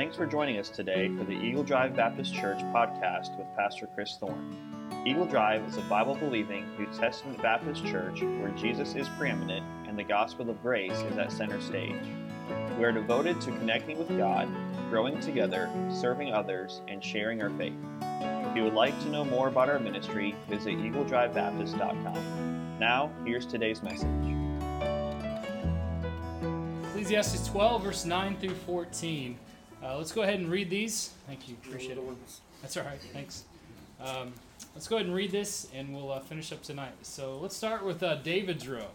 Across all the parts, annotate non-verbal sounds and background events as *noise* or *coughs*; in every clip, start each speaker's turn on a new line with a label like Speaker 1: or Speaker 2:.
Speaker 1: Thanks for joining us today for the Eagle Drive Baptist Church podcast with Pastor Chris Thorne. Eagle Drive is a Bible believing New Testament Baptist church where Jesus is preeminent and the gospel of grace is at center stage. We are devoted to connecting with God, growing together, serving others, and sharing our faith. If you would like to know more about our ministry, visit eagledrivebaptist.com. Now, here's today's message.
Speaker 2: Ecclesiastes 12, verse 9 through 14. Uh, let's go ahead and read these. Thank you. Appreciate it. That's all right. Thanks. Um, let's go ahead and read this, and we'll uh, finish up tonight. So let's start with uh, David's row,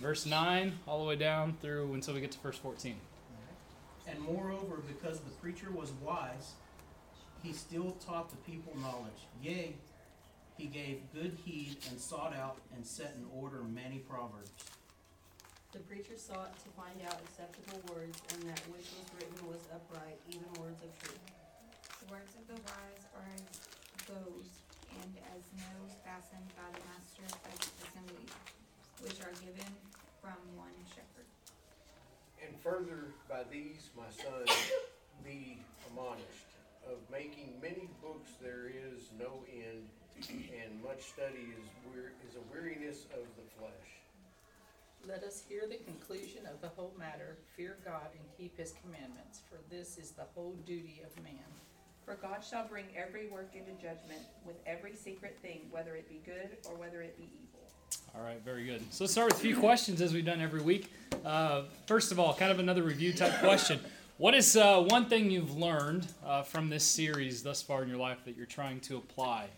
Speaker 2: verse 9 all the way down through until we get to verse 14.
Speaker 3: And moreover, because the preacher was wise, he still taught the people knowledge. Yea, he gave good heed and sought out and set in order many proverbs.
Speaker 4: The preacher sought to find out acceptable words, and that which was written was upright, even words of truth.
Speaker 5: The words of the wise are as goads, and as nails fastened by the master of assemblies, which are given from one shepherd.
Speaker 6: And further by these, my son, be admonished. Of making many books there is no end, and much study is wear, is a weariness of the flesh.
Speaker 7: Let us hear the conclusion of the whole matter. Fear God and keep his commandments, for this is the whole duty of man.
Speaker 8: For God shall bring every work into judgment with every secret thing, whether it be good or whether it be evil.
Speaker 2: All right, very good. So let's start with a few questions as we've done every week. Uh, first of all, kind of another review type question. What is uh, one thing you've learned uh, from this series thus far in your life that you're trying to apply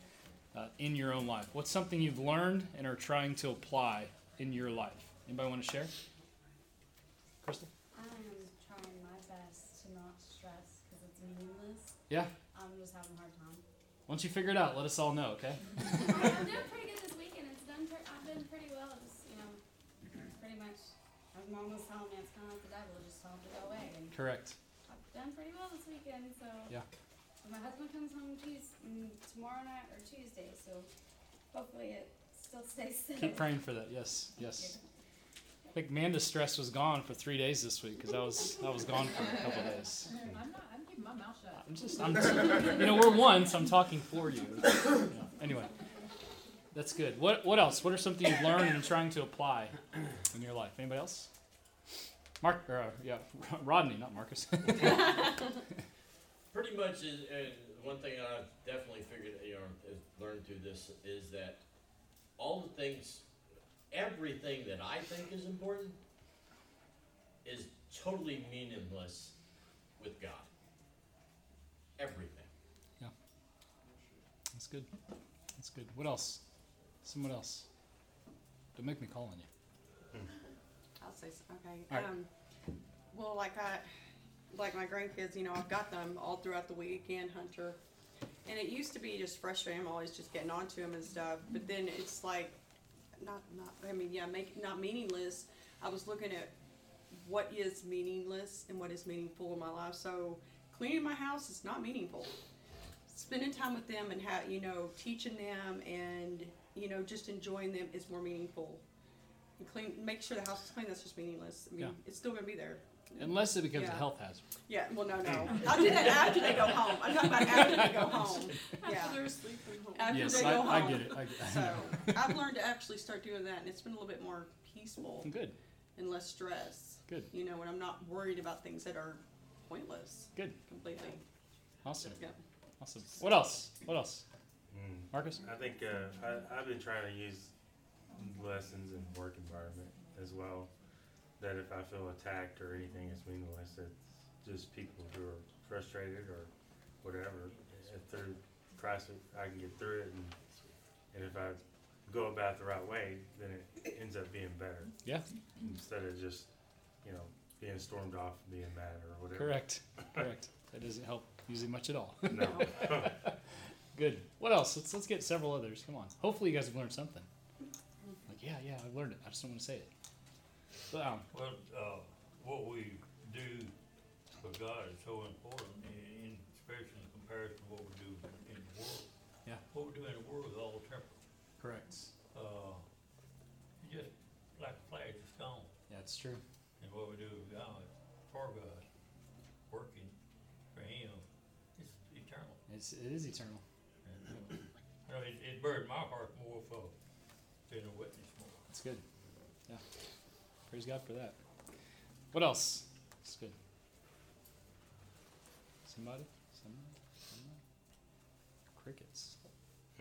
Speaker 2: uh, in your own life? What's something you've learned and are trying to apply in your life? Anybody want to share? Crystal?
Speaker 9: I am trying my best to not stress because it's meaningless.
Speaker 2: Yeah.
Speaker 9: I'm just having a hard time.
Speaker 2: Once you figure it out, let us all know, okay? *laughs*
Speaker 9: I'm doing pretty good this weekend. It's done. Pre- I've been pretty well. Just you know, pretty much. My mom was telling me it's kind of like the devil. Just tell him to go away. And
Speaker 2: Correct.
Speaker 9: I've done pretty well this weekend. So.
Speaker 2: Yeah.
Speaker 9: My husband comes home Tuesday, mm, tomorrow night or Tuesday. So hopefully it still stays
Speaker 2: Keep praying for that. Yes, yes. I think Amanda's stress was gone for three days this week because I was I was gone for a couple days.
Speaker 7: I'm not, I'm keeping my mouth shut.
Speaker 2: I'm just, I'm, you know, we're one, so I'm talking for you. Yeah. Anyway, that's good. What what else? What are something you've learned and trying to apply in your life? Anybody else? Mark, or, uh, yeah, *laughs* Rodney, not Marcus. *laughs*
Speaker 10: Pretty much is, and one thing I've definitely figured, you know, is learned through this is that all the things, everything that I think is important is totally meaningless with God. Everything. Yeah.
Speaker 2: That's good. That's good. What else? Someone else. Don't make me call on you. *laughs*
Speaker 11: I'll say, so- okay.
Speaker 2: All right.
Speaker 11: Um, well, like I, like my grandkids, you know, I've got them all throughout the week and Hunter. And it used to be just frustrating. I'm always just getting onto them and stuff. But then it's like, not, not, I mean, yeah, make, not meaningless. I was looking at what is meaningless and what is meaningful in my life. So cleaning my house is not meaningful. Spending time with them and how, you know, teaching them and, you know, just enjoying them is more meaningful. And clean, make sure the house is clean. That's just meaningless. I mean,
Speaker 2: Yeah.
Speaker 11: it's still gonna be there.
Speaker 2: Unless it becomes a
Speaker 11: Yeah.
Speaker 2: health hazard.
Speaker 11: Yeah. Well, no, no. I'll do that after they go home. I'm talking about after they go home. Yeah.
Speaker 3: After they're sleeping home.
Speaker 11: After
Speaker 2: yes,
Speaker 11: they go home.
Speaker 2: I, I get it. I get it.
Speaker 11: So *laughs* I've learned to actually start doing that, and it's been a little bit more peaceful
Speaker 2: Good.
Speaker 11: and less stress.
Speaker 2: Good.
Speaker 11: You know, when I'm not worried about things that are pointless.
Speaker 2: Good.
Speaker 11: Completely.
Speaker 2: Awesome.
Speaker 11: Yeah.
Speaker 2: Awesome. What else? What else?
Speaker 12: Mm.
Speaker 2: Marcus?
Speaker 12: I think uh, I, I've been trying to use lessons in work environment as well. That if I feel attacked or anything, it's meaningless. It's just people who are frustrated or whatever. If through Christ, I can get through it, and, and if I go about it the right way, then it ends up being better.
Speaker 2: Yeah.
Speaker 12: Instead of just, you know, being stormed off, being mad or whatever.
Speaker 2: Correct. Correct. That doesn't help usually much at all.
Speaker 12: No. *laughs*
Speaker 2: Good. What else? Let's let's get several others. Come on. Hopefully you guys have learned something. Like yeah, yeah, I've learned it. I just don't want to say it.
Speaker 13: Well, uh, what we do for God is so important, in, in especially in comparison to what we do in the world.
Speaker 2: Yeah.
Speaker 13: What we do in the world is all temporal.
Speaker 2: correct.
Speaker 13: Uh, it's just like a flash, it's gone.
Speaker 2: Yeah, it's true.
Speaker 13: And what we do with God, for God, working for Him.
Speaker 2: It's, eternal. it is eternal.
Speaker 13: You know, it, it burdened my heart more for being a witness more.
Speaker 2: That's good. Yeah. Praise God for that. What else? It's good. Somebody? Somebody? Somebody? Crickets. *laughs*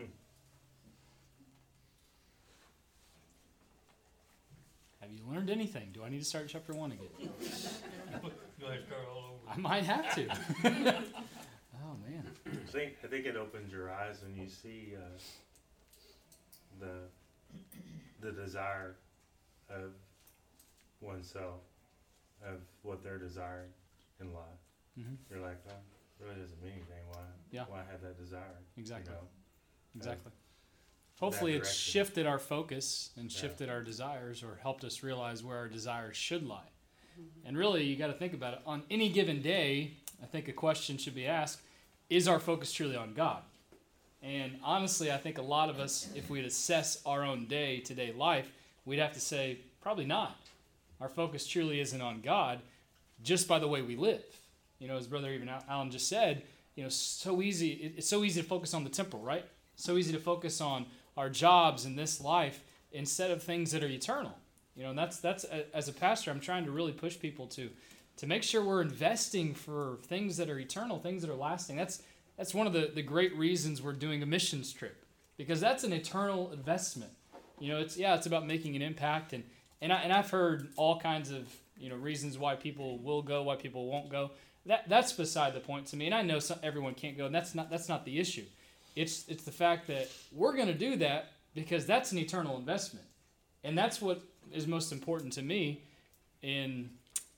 Speaker 2: Have you learned anything? Do I need to start chapter one again?
Speaker 13: Go ahead and start all over.
Speaker 2: I might have to. *laughs* oh man.
Speaker 12: I think I think it opens your eyes when you see uh, the the desire of oneself, of what they're desiring in life.
Speaker 2: Mhm.
Speaker 12: You're like, oh, it really doesn't mean anything. Why?
Speaker 2: Yeah.
Speaker 12: Why have that desire?
Speaker 2: Exactly.
Speaker 12: You know?
Speaker 2: Exactly.
Speaker 12: that
Speaker 2: Hopefully, it's shifted our focus and
Speaker 12: Yeah.
Speaker 2: shifted our desires, or helped us realize where our desires should lie. And really, you got to think about it. On any given day, I think a question should be asked: Is our focus truly on God? And honestly, I think a lot of us, if we'd assess our own day-to-day life, we'd have to say probably not. Our focus truly isn't on God, just by the way we live. You know, as Brother even Alan just said, you know, so easy. It's so easy to focus on the temporal, right? So easy to focus on our jobs in this life instead of things that are eternal. You know, and that's that's as a pastor, I'm trying to really push people to to make sure we're investing for things that are eternal, things that are lasting. That's that's one of the, the great reasons we're doing a missions trip because that's an eternal investment. You know, it's yeah, it's about making an impact and and I, and I've heard all kinds of you know reasons why people will go, why people won't go. That that's beside the point to me. And I know some, everyone can't go, and that's not that's not the issue. It's it's the fact that we're going to do that because that's an eternal investment, and that's what is most important to me in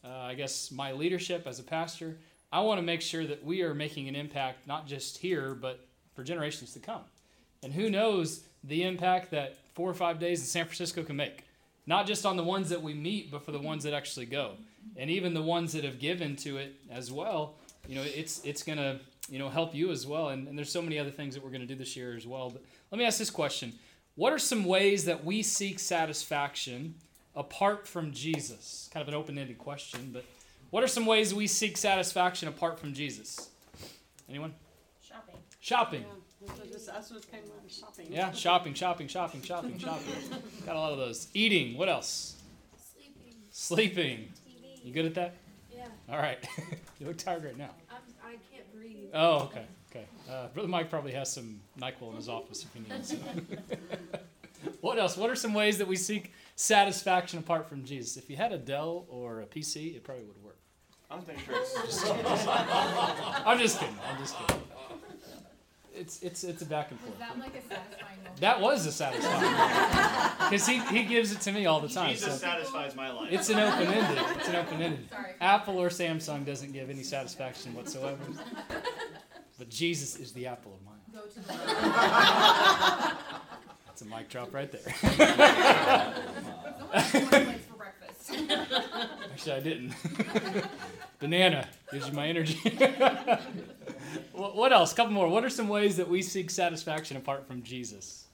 Speaker 2: uh, I guess my leadership as a pastor. I want to make sure that we are making an impact not just here but for generations to come. And who knows the impact that four or five days in San Francisco can make. Not just on the ones that we meet, but for the ones that actually go. And even the ones that have given to it as well, you know, it's it's gonna, you know, help you as well. And, and there's so many other things that we're gonna do this year as well. But let me ask this question. What are some ways that we seek satisfaction apart from Jesus? Kind of an open-ended question, but what are some ways we seek satisfaction apart from Jesus? Anyone?
Speaker 4: Shopping.
Speaker 2: Shopping.
Speaker 11: Yeah, that's just- that's what came of shopping.
Speaker 2: Yeah, shopping, shopping, shopping, shopping, shopping. *laughs* Got a lot of those. Eating. What else?
Speaker 9: Sleeping.
Speaker 2: Sleeping.
Speaker 9: TV.
Speaker 2: You good at that?
Speaker 9: Yeah.
Speaker 2: All right. *laughs* you look tired right now.
Speaker 9: I'm, I can't breathe.
Speaker 2: Oh, okay. Okay. Uh, Brother Mike probably has some NyQuil in his office if he needs it. *laughs* what else? What are some ways that we seek satisfaction apart from Jesus? If you had a Dell or a PC, it probably would work.
Speaker 1: I'm thinking it's
Speaker 2: I'm just kidding. I'm just kidding. It's it's it's a back and
Speaker 5: Was
Speaker 2: forth.
Speaker 5: that like a satisfying moment?
Speaker 2: That was a satisfying because he, he gives it to me all the time.
Speaker 1: Jesus
Speaker 2: so-
Speaker 1: satisfies my life.
Speaker 2: It's an open ended. It's an open ended. Apple or Samsung doesn't give any satisfaction whatsoever. But Jesus is the apple of my eye.
Speaker 5: Go to the. *laughs*
Speaker 2: That's a mic drop right there.
Speaker 5: Someone cornflakes for breakfast.
Speaker 2: Actually, I didn't. *laughs* Banana gives you my energy. *laughs* *laughs* what what else? couple more. What are some ways that we seek satisfaction apart from Jesus?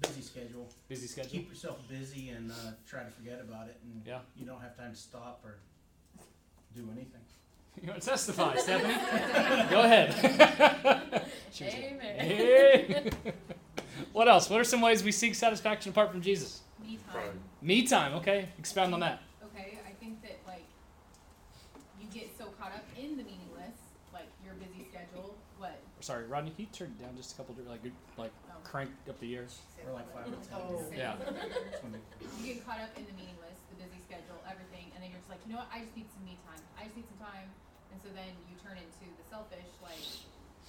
Speaker 3: Busy schedule.
Speaker 2: Busy schedule.
Speaker 3: Keep yourself busy and uh, try to forget about it, and
Speaker 2: Yeah.
Speaker 3: you don't have time to stop or do anything. *laughs*
Speaker 2: You want to testify, Stephanie? *laughs* Go ahead. She like,
Speaker 5: Amen.
Speaker 2: "Hey." what else? What are some ways we seek satisfaction apart from Jesus?
Speaker 5: Me time.
Speaker 2: Me time. Okay, expound on that.
Speaker 5: Okay, I think that like you get so caught up in the meaningless, like your busy schedule. What?
Speaker 2: Sorry, Rodney. Can you turn it down just a couple, like like
Speaker 5: Oh.
Speaker 2: crank up the ears?
Speaker 3: Or like five or ten.
Speaker 5: Oh.
Speaker 2: Yeah.
Speaker 3: It's gonna be-
Speaker 5: You get caught up in the meaningless, the busy schedule, everything, and then you're just like, you know what? I just need some me time. I just need some time, and so then you turn into the selfish, like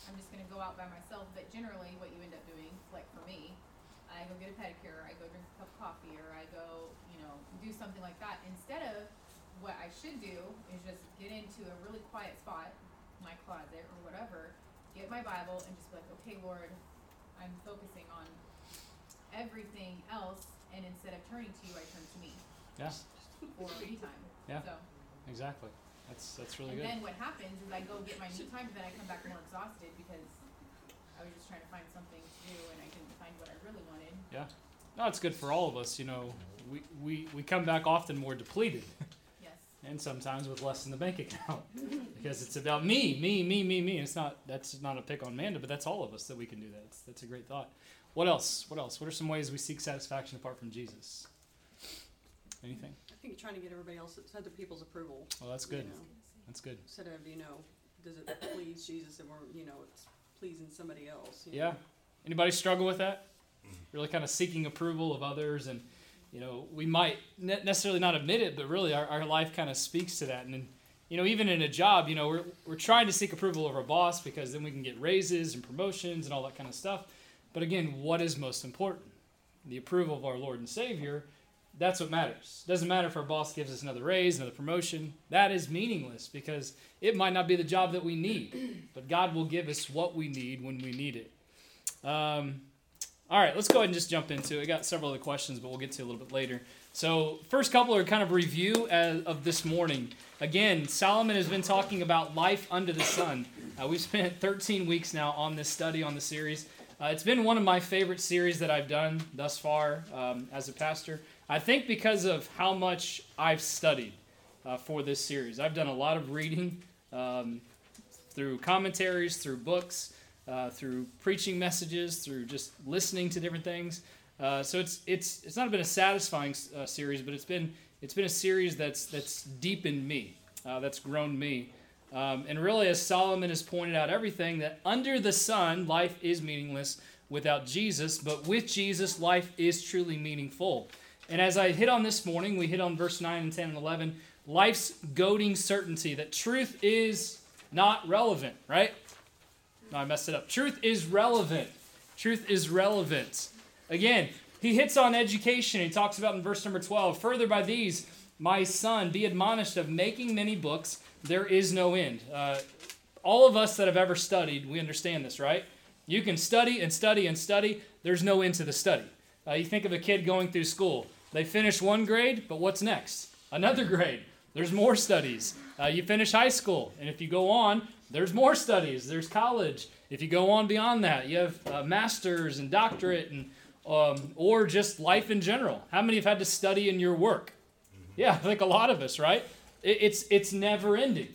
Speaker 5: I'm just gonna go out by myself. But generally, what you end up doing, like for me, I go get a pedicure, I go drink a cup of coffee, or I go, you know, do something like that instead of what I should do is just get into a really quiet spot, my closet or whatever, get my Bible and just be like, okay, Lord, I'm focusing on everything else, and instead of turning to you, I turn to me
Speaker 2: Yeah.
Speaker 5: for me time.
Speaker 2: Yeah.
Speaker 5: So,
Speaker 2: Exactly. That's that's really
Speaker 5: and
Speaker 2: good.
Speaker 5: And then what happens is I go get my me time, but then I come back more exhausted because I was just trying to find something to do, and I didn't find what I really wanted.
Speaker 2: Yeah. No, it's good for all of us. You know, we we, we come back often more depleted. *laughs* And sometimes with less in the bank account *laughs* because it's about me, me, me, me, me. It's not that's not a pick on Amanda, but that's all of us that we can do that. That's, that's a great thought. What else? What else? What are some ways we seek satisfaction apart from Jesus? Anything?
Speaker 11: I think you're trying to get everybody else, other people's approval.
Speaker 2: Oh, that's
Speaker 11: you
Speaker 2: good.
Speaker 11: know.
Speaker 2: That's good.
Speaker 11: Instead of, you know, does it please Jesus and we're, you know, it's pleasing somebody else. you
Speaker 2: Yeah.
Speaker 11: know.
Speaker 2: Anybody struggle with that? Really kind of seeking approval of others, and you know, we might ne- necessarily not admit it, but really our, our life kind of speaks to that. And you know, even in a job, you know, we're, we're trying to seek approval of our boss because then we can get raises and promotions and all that kind of stuff. But again, what is most important? The approval of our Lord and Savior. That's what matters. Doesn't matter if our boss gives us another raise, another promotion. That is meaningless because it might not be the job that we need, but God will give us what we need when we need it. Um, all right, let's go ahead and just jump into it. I got several other questions, but we'll get to a little bit later. So, first couple are kind of review as, of this morning. Again, Solomon has been talking about life under the sun. Uh, we've spent *laughs* 13 weeks now on this study, on the series. Uh, it's been one of my favorite series that I've done thus far um, as a pastor. I think because of how much I've studied uh, for this series. I've done a lot of reading um, through commentaries, through books, uh, through preaching messages, through just listening to different things. Uh, so it's it's it's not been a satisfying uh, series, but it's been it's been a series that's that's deepened me, uh, that's grown me, um, and really, as Solomon has pointed out, everything that under the sun, life is meaningless without Jesus, but with Jesus, life is truly meaningful. And as I hit on this morning, we hit on verse 9 and 10 and 11, life's goading certainty that truth is not relevant, right? No, I messed it up. Truth is relevant. Truth is relevant. Again, he hits on education. He talks about in verse number 12 further by these, my son, be admonished of making many books. There is no end. Uh, all of us that have ever studied, we understand this, right? You can study and study and study. There's no end to the study. Uh, you think of a kid going through school. They finish one grade, but what's next? Another *laughs* grade. There's more studies. Uh, you finish high school, and if you go on, there's more studies. There's college. If you go on beyond that, you have uh, masters and doctorate, and um, or just life in general. How many have had to study in your work? Yeah, *laughs* I think a lot of us, right? It, it's it's never ending,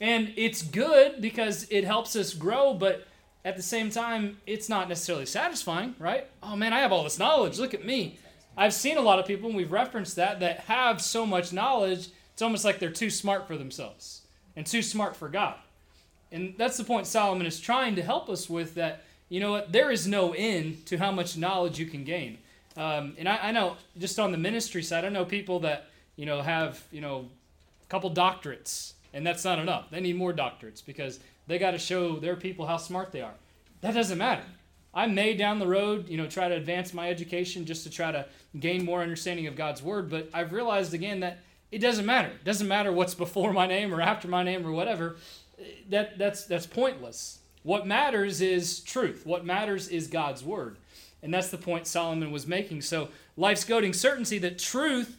Speaker 2: and it's good because it helps us grow, but at the same time, it's not necessarily satisfying, right? Oh man, I have all this knowledge. Look at me. I've seen a lot of people, and we've referenced that, that have so much knowledge, it's almost like they're too smart for themselves and too smart for God. And that's the point Solomon is trying to help us with that, you know what, there is no end to how much knowledge you can gain. Um, and I, I know, just on the ministry side, I know people that, you know, have, you know, a couple doctorates, and that's not enough. They need more doctorates because they got to show their people how smart they are. That doesn't matter. I may down the road, you know, try to advance my education just to try to gain more understanding of God's word, but I've realized again that it doesn't matter. It doesn't matter what's before my name or after my name or whatever. That that's that's pointless. What matters is truth. What matters is God's word. And that's the point Solomon was making. So, life's goading certainty that truth,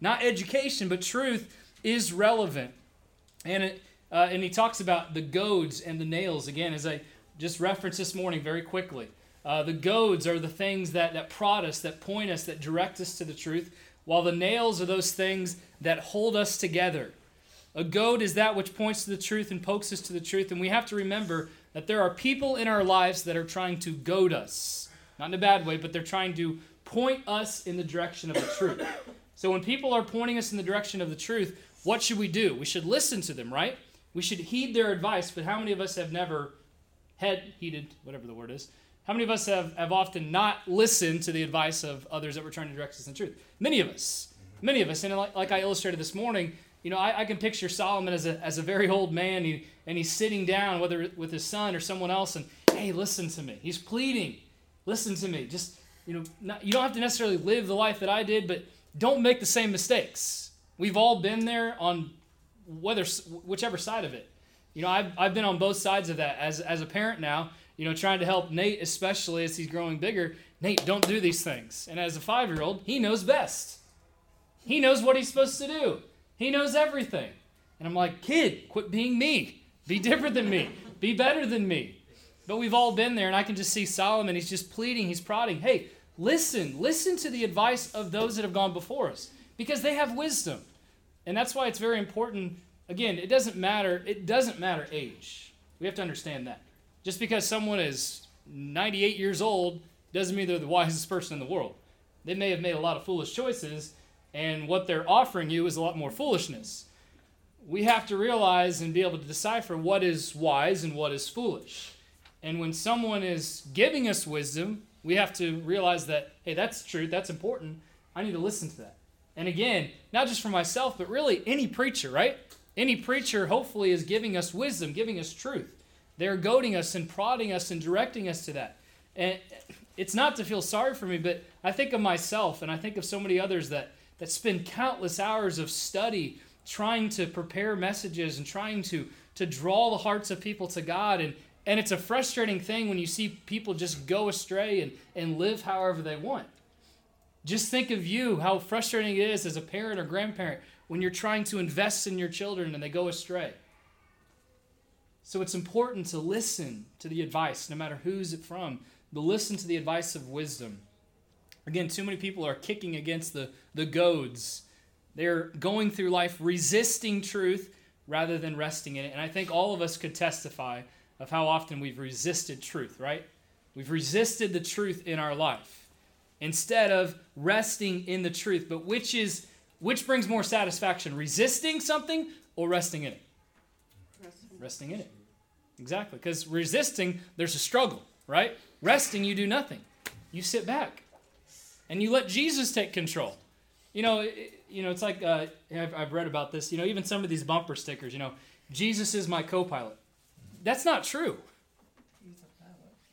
Speaker 2: not education, but truth is relevant. And it, uh, and he talks about the goads and the nails again, as I just referenced this morning very quickly. Uh, the goads are the things that, that prod us, that point us, that direct us to the truth, while the nails are those things that hold us together. A goad is that which points to the truth and pokes us to the truth. And we have to remember that there are people in our lives that are trying to goad us. Not in a bad way, but they're trying to point us in the direction of the truth. So when people are pointing us in the direction of the truth, what should we do? We should listen to them, right? We should heed their advice, but how many of us have never head heeded, whatever the word is? How many of us have, have often not listened to the advice of others that were trying to direct us in the truth? Many of us. Many of us. And like, like I illustrated this morning, you know, I, I, can picture Solomon as a, as a very old man, he, and he's sitting down, whether with his son or someone else, and hey, listen to me. He's pleading, listen to me. Just, you know, not, you don't have to necessarily live the life that I did, but don't make the same mistakes. We've all been there on whether whichever side of it. You know, I've, I've been on both sides of that as, as a parent now, you know, trying to help Nate, especially as he's growing bigger. Nate, don't do these things. And as a five year old, he knows best. He knows what he's supposed to do. He knows everything. And I'm like, kid, quit being me. Be different than me. Be better than me. But we've all been there, and I can just see Solomon. He's just pleading, he's prodding. Hey, listen, listen to the advice of those that have gone before us because they have wisdom. And that's why it's very important. Again, it doesn't matter. It doesn't matter age. We have to understand that. Just because someone is 98 years old doesn't mean they're the *laughs* wisest person in the world. They may have made a lot of foolish choices, and what they're offering you is a lot more foolishness. We have to realize and be able to decipher what is wise and what is foolish. And when someone is giving us wisdom, we have to realize that, hey, that's truth, that's important. I need to listen to that. And again, not just for myself, but really any preacher, right? Any preacher, hopefully, is giving us wisdom, giving us truth. They're goading us and prodding us and directing us to that. And it's not to feel sorry for me, but I think of myself and I think of so many others that, that spend countless hours of study trying to prepare messages and trying to, to draw the hearts of people to God. And, and it's a frustrating thing when you see people just go astray and, and live however they want. Just think of you, how frustrating it is as a parent or grandparent when you're trying to invest in your children and they go astray. So it's important to listen to the advice, no matter who's it from, to listen to the advice of wisdom. Again, too many people are kicking against the, the goads. They're going through life resisting truth rather than resting in it. And I think all of us could testify of how often we've resisted truth, right? We've resisted the truth in our life instead of resting in the truth. But which is which brings more satisfaction, resisting something or resting in it? Resting, resting in it. Exactly. Because resisting, there's a struggle, right? Resting, you do nothing. You sit back and you let Jesus take control. You know, it, you know, it's like uh, I've, I've read about this. You know, even some of these bumper stickers. You know, Jesus is my co-pilot. That's not true.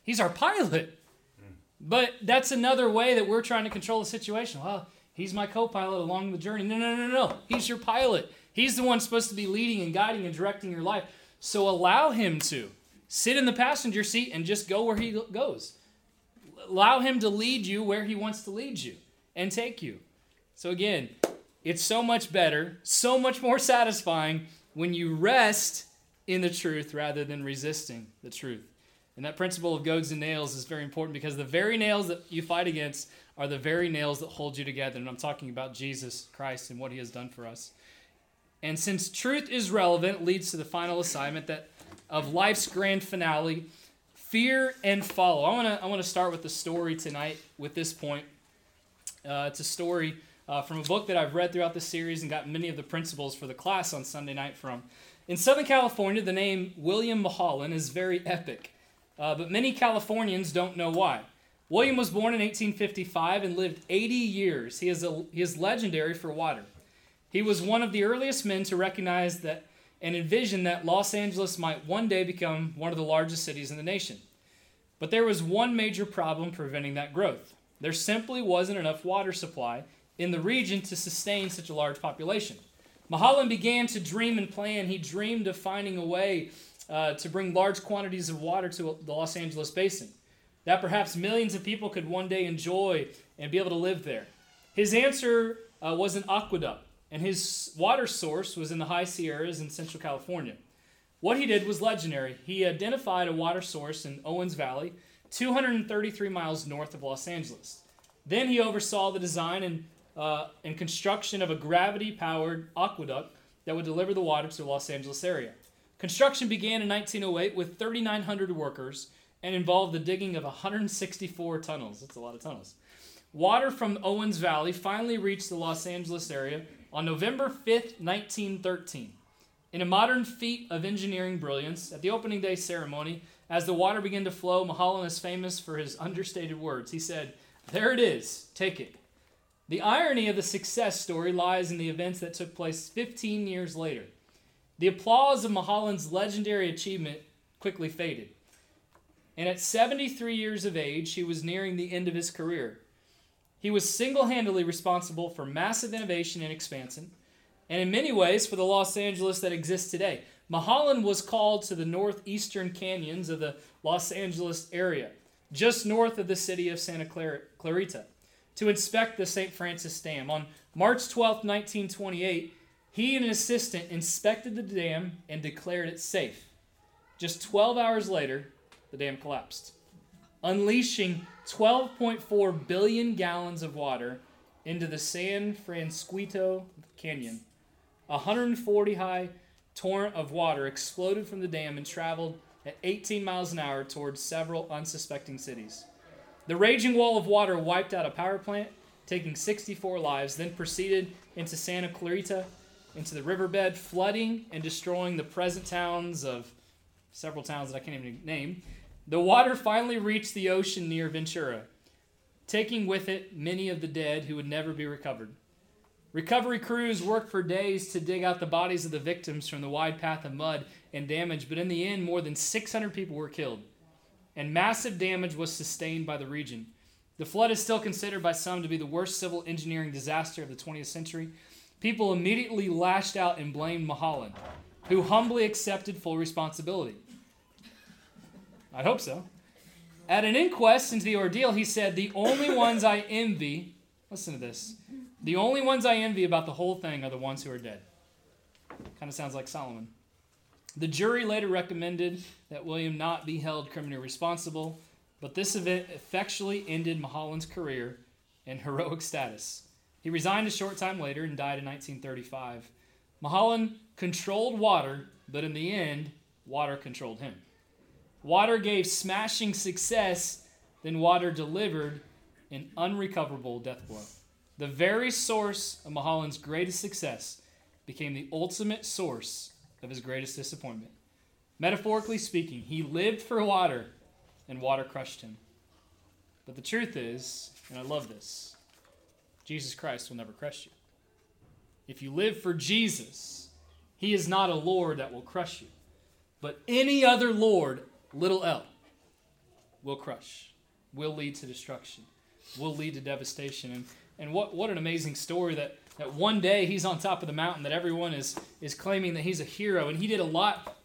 Speaker 2: He's our pilot. But that's another way that we're trying to control the situation. Well, he's my co-pilot along the journey. No, no, no, no. He's your pilot. He's the one supposed to be leading and guiding and directing your life. So allow him to sit in the passenger seat and just go where he goes. Allow him to lead you where he wants to lead you and take you. So again, it's so much better, so much more satisfying when you rest in the truth rather than resisting the truth. And that principle of goads and nails is very important because the very nails that you fight against are the very nails that hold you together. And I'm talking about Jesus Christ and what he has done for us. And since truth is relevant, leads to the final assignment that of life's grand finale, fear and follow. I want to I want to start with the story tonight with this point. Uh, it's a story uh, from a book that I've read throughout the series and got many of the principles for the class on Sunday night from. In Southern California, the name William Mulholland is very epic uh, but many Californians don't know why. William was born in 1855 and lived 80 years. He is, a, he is legendary for water. He was one of the earliest men to recognize that and envisioned that Los Angeles might one day become one of the largest cities in the nation. But there was one major problem preventing that growth. There simply wasn't enough water supply in the region to sustain such a large population. Mulholland began to dream and plan. He dreamed of finding a way uh, to bring large quantities of water to the Los Angeles basin, that perhaps millions of people could one day enjoy and be able to live there. His answer uh, was an aqueduct, and his water source was in the high Sierras in Central California. What he did was legendary. He identified a water source in Owens Valley, 233 miles north of Los Angeles. Then he oversaw the design and, uh, and construction of a gravity powered aqueduct that would deliver the water to the Los Angeles area. Construction began in 1908 with 3,900 workers and involved the digging of 164 tunnels. That's a lot of tunnels. Water from Owens Valley finally reached the Los Angeles area on November 5th, 1913. In a modern feat of engineering brilliance, at the opening day ceremony, as the water began to flow, Mulholland is famous for his understated words. He said, There it is, take it. The irony of the success story lies in the events that took place 15 years later. The applause of Mulholland's legendary achievement quickly faded. And at 73 years of age, he was nearing the end of his career. He was single handedly responsible for massive innovation and expansion, and in many ways for the Los Angeles that exists today. Mulholland was called to the northeastern canyons of the Los Angeles area, just north of the city of Santa Clarita, to inspect the St. Francis Dam. On March 12, 1928, he and an assistant inspected the dam and declared it safe. Just 12 hours later, the dam collapsed, unleashing 12.4 billion gallons of water into the San Francisco Canyon. A 140 high torrent of water exploded from the dam and traveled at 18 miles an hour towards several unsuspecting cities. The raging wall of water wiped out a power plant, taking 64 lives, then proceeded into Santa Clarita, into the riverbed, flooding and destroying the present towns of several towns that I can't even name. The water finally reached the ocean near Ventura, taking with it many of the dead who would never be recovered. Recovery crews worked for days to dig out the bodies of the victims from the wide path of mud and damage, but in the end, more than 600 people were killed, and massive damage was sustained by the region. The flood is still considered by some to be the worst civil engineering disaster of the 20th century. People immediately lashed out and blamed Mulholland, who humbly accepted full responsibility. I'd hope so. At an inquest into the ordeal, he said, The only ones I envy, listen to this, the only ones I envy about the whole thing are the ones who are dead. Kind of sounds like Solomon. The jury later recommended that William not be held criminally responsible, but this event effectually ended Mulholland's career and heroic status. He resigned a short time later and died in 1935. Mulholland controlled water, but in the end, water controlled him. Water gave smashing success, then water delivered an unrecoverable death blow. The very source of Mulholland's greatest success became the ultimate source of his greatest disappointment. Metaphorically speaking, he lived for water, and water crushed him. But the truth is, and I love this, Jesus Christ will never crush you. If you live for Jesus, he is not a Lord that will crush you. But any other Lord, little l, will crush, will lead to destruction, will lead to devastation. And, and what, what an amazing story that, that one day he's on top of the mountain, that everyone is, is claiming that he's a hero. And he did a lot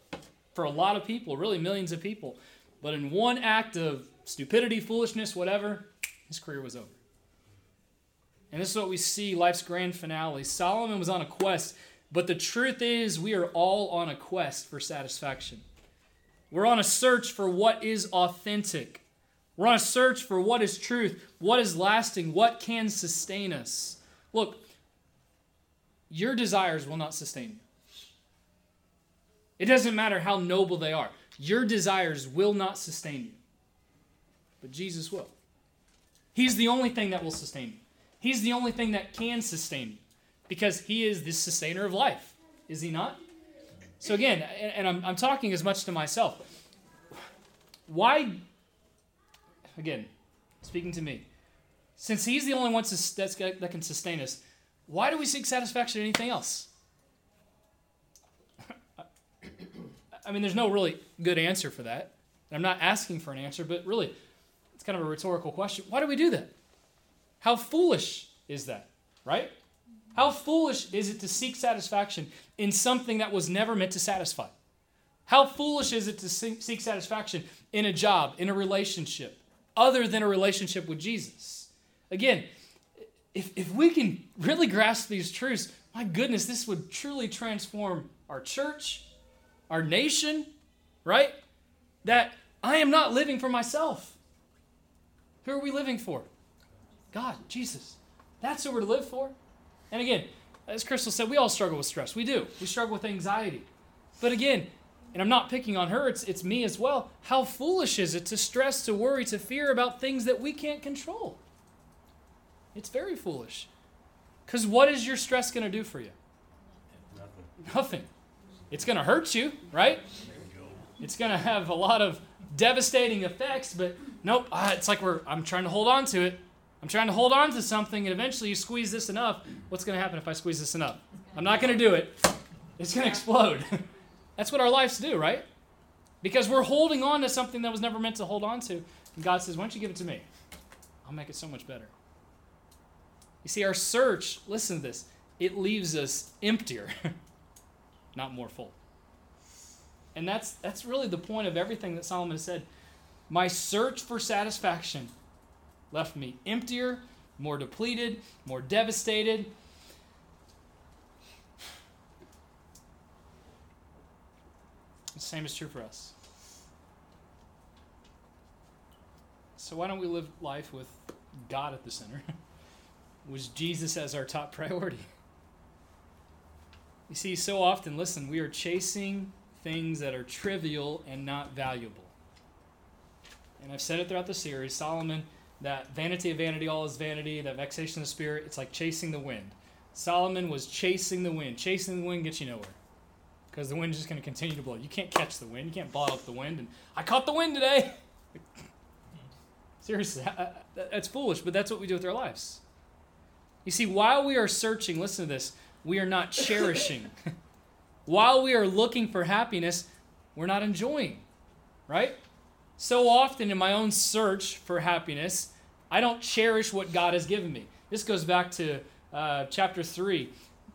Speaker 2: for a lot of people, really millions of people. But in one act of stupidity, foolishness, whatever, his career was over. And this is what we see life's grand finale. Solomon was on a quest, but the truth is, we are all on a quest for satisfaction. We're on a search for what is authentic. We're on a search for what is truth, what is lasting, what can sustain us. Look, your desires will not sustain you. It doesn't matter how noble they are, your desires will not sustain you. But Jesus will. He's the only thing that will sustain you. He's the only thing that can sustain you because He is the sustainer of life. Is He not? So, again, and I'm, I'm talking as much to myself. Why, again, speaking to me, since He's the only one that can sustain us, why do we seek satisfaction in anything else? *coughs* I mean, there's no really good answer for that. I'm not asking for an answer, but really, it's kind of a rhetorical question. Why do we do that? How foolish is that, right? How foolish is it to seek satisfaction in something that was never meant to satisfy? How foolish is it to seek satisfaction in a job, in a relationship, other than a relationship with Jesus? Again, if, if we can really grasp these truths, my goodness, this would truly transform our church, our nation, right? That I am not living for myself. Who are we living for? God, Jesus. That's who we're to live for. And again, as Crystal said, we all struggle with stress. We do. We struggle with anxiety. But again, and I'm not picking on her, it's, it's me as well. How foolish is it to stress, to worry, to fear about things that we can't control? It's very foolish. Because what is your stress going to do for you?
Speaker 12: Nothing.
Speaker 2: Nothing. It's going to hurt you, right? It's going to have a lot of devastating effects, but nope, ah, it's like we're I'm trying to hold on to it. I'm trying to hold on to something, and eventually you squeeze this enough. What's going to happen if I squeeze this enough? I'm not going to do it. It's going to explode. *laughs* That's what our lives do, right? Because we're holding on to something that was never meant to hold on to. And God says, Why don't you give it to me? I'll make it so much better. You see, our search, listen to this, it leaves us emptier, *laughs* not more full. And that's, that's really the point of everything that Solomon said. My search for satisfaction left me emptier, more depleted, more devastated. The same is true for us. So, why don't we live life with God at the center? *laughs* Was Jesus as our top priority? You see, so often, listen, we are chasing things that are trivial and not valuable. And I've said it throughout the series Solomon, that vanity of vanity, all is vanity, that vexation of spirit, it's like chasing the wind. Solomon was chasing the wind. Chasing the wind gets you nowhere because the wind is just going to continue to blow. You can't catch the wind. You can't bottle up the wind. And I caught the wind today. *laughs* Seriously, that's foolish, but that's what we do with our lives. You see, while we are searching, listen to this, we are not cherishing. *laughs* while we are looking for happiness, we're not enjoying, right? So often in my own search for happiness, I don't cherish what God has given me. This goes back to uh, chapter 3.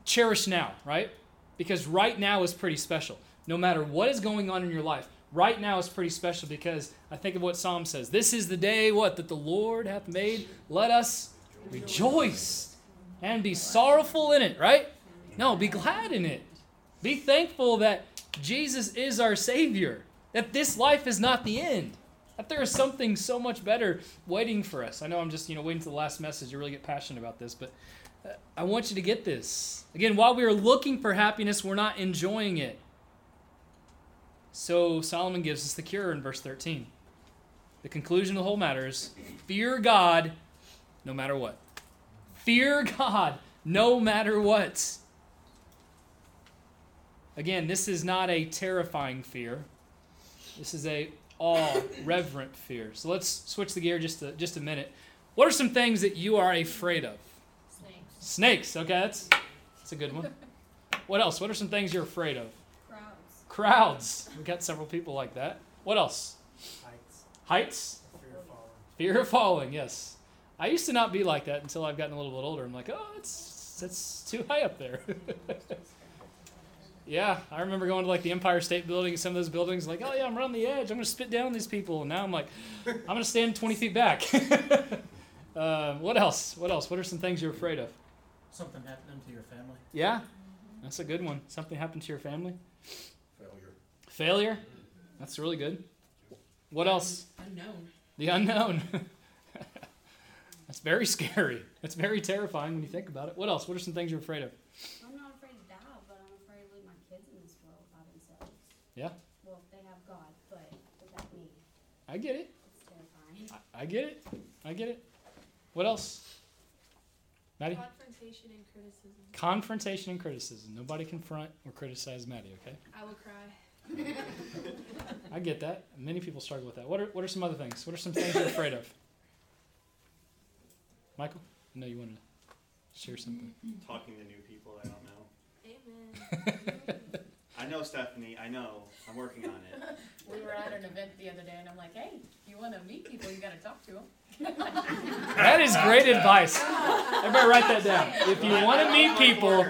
Speaker 2: Cherish now, right? Because right now is pretty special. No matter what is going on in your life, right now is pretty special because I think of what Psalm says. This is the day, what? That the Lord hath made. Let us rejoice and be sorrowful in it, right? No, be glad in it. Be thankful that Jesus is our Savior, that this life is not the end, that there is something so much better waiting for us. I know I'm just, you know, waiting to the last message to really get passionate about this, but uh, I want you to get this. Again, while we are looking for happiness, we're not enjoying it. So Solomon gives us the cure in verse 13. The conclusion of the whole matter is fear God no matter what. Fear God no matter what. Again, this is not a terrifying fear. This is a awe, reverent fear. So let's switch the gear just a, just a minute. What are some things that you are afraid of?
Speaker 9: Snakes.
Speaker 2: Snakes. Okay, that's that's a good one. What else? What are some things you're afraid of?
Speaker 9: Crowds.
Speaker 2: Crowds. We got several people like that. What else?
Speaker 3: Heights.
Speaker 2: Heights.
Speaker 3: Fear of falling.
Speaker 2: Fear of falling. Yes. I used to not be like that until I've gotten a little bit older. I'm like, oh, it's it's too high up there. Yeah, I remember going to like the Empire State Building, and some of those buildings, like, oh yeah, I'm around the edge. I'm gonna spit down these people, and now I'm like, I'm gonna stand 20 feet back. uh, *laughs* what else? What else? What are some things you're afraid of?
Speaker 3: Something happening to your family.
Speaker 2: Yeah, that's a good one. Something happened to your family.
Speaker 6: Failure.
Speaker 2: Failure. That's really good. What else?
Speaker 11: Unknown.
Speaker 2: The unknown. *laughs* That's very scary. That's very terrifying when you think about it. What else? What are some things you're afraid of?
Speaker 9: I'm not afraid to die, but I'm afraid to leave my kids in this world by themselves.
Speaker 2: Yeah,
Speaker 9: Well, they have God, but without me,
Speaker 2: I get it.
Speaker 9: it's terrifying.
Speaker 2: I, I get it. I get it. What else? Maddie?
Speaker 8: Confrontation and criticism.
Speaker 2: Confrontation and criticism. Nobody confront or criticize Maddie, okay?
Speaker 8: I will cry. *laughs*
Speaker 2: I get that. Many people struggle with that. What are, what are some other things? What are some things you're afraid of? Michael? I know you wanted to share something.
Speaker 1: Talking to new people I don't know.
Speaker 8: Amen. *laughs*
Speaker 1: I know Stephanie. I know. I'm working on it. *laughs*
Speaker 5: We were at an event the other day, and I'm like, hey, if you want to meet people, you got to talk to them. *laughs*
Speaker 2: That is great advice. Everybody write that down. *laughs* If you want to meet people,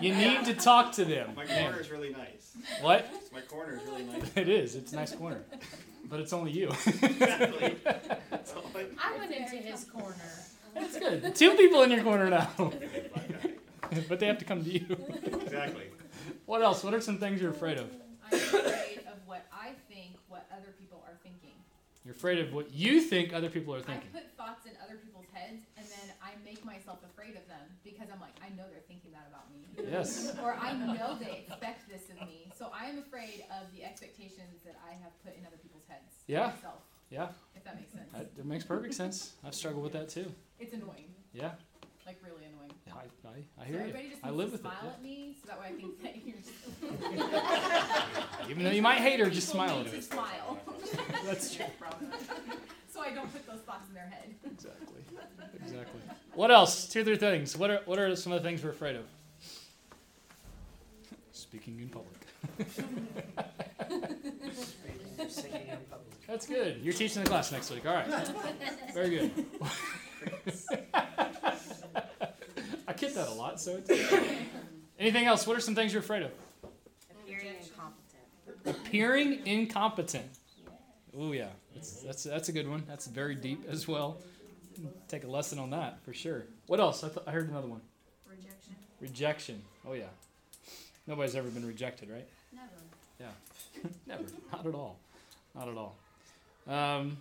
Speaker 2: you need to talk to them.
Speaker 1: My
Speaker 2: Man.
Speaker 1: corner is really nice.
Speaker 2: What?
Speaker 1: My corner is really nice.
Speaker 2: It is. It's a nice corner. But it's only you.
Speaker 1: Exactly. That's all I-
Speaker 5: I went into his corner.
Speaker 2: That's good. Two people in your corner now. but they have to come to you.
Speaker 1: Exactly.
Speaker 2: What else? What are some things you're afraid of?
Speaker 5: I'm afraid of what I think, what other people are thinking.
Speaker 2: You're afraid of what you think other people are thinking.
Speaker 5: I put thoughts in other people's heads, and then I make myself afraid of them because I'm like, I know they're thinking that about me.
Speaker 2: Yes.
Speaker 5: Or I know they expect this of me. So I am afraid of the expectations that I have put in other people's heads.
Speaker 2: Yeah.
Speaker 5: Myself,
Speaker 2: Yeah,
Speaker 5: if that makes sense.
Speaker 2: that, that makes perfect sense. I've struggled with that too.
Speaker 5: It's annoying.
Speaker 2: Yeah,
Speaker 5: Like really annoying.
Speaker 2: I, I, I
Speaker 5: So
Speaker 2: hear
Speaker 5: everybody
Speaker 2: you.
Speaker 5: just
Speaker 2: I live with it.
Speaker 5: smile at me, so that way I think that you're just. *laughs*
Speaker 2: Even though you might hate her, just smile at her.
Speaker 5: smile. *laughs*
Speaker 2: That's true. *laughs*
Speaker 5: so I don't put those thoughts in their head.
Speaker 2: Exactly. Exactly. What else? Two or three things. What are what are some of the things we're afraid of? Speaking in public.
Speaker 3: Singing in public.
Speaker 2: That's good. You're teaching the class next week. All right. Very good. I get that a lot, so it's *laughs* Anything else? What are some things you're afraid of?
Speaker 4: Appearing incompetent.
Speaker 2: Appearing incompetent. Oh yeah, that's, that's that's a good one. That's very deep as well. Take a lesson on that for sure. What else? I, th- I heard another one.
Speaker 9: Rejection.
Speaker 2: Rejection. Oh yeah. Nobody's ever been rejected, right?
Speaker 9: Never.
Speaker 2: Yeah. *laughs* Never. Not at all. Not at all. Um,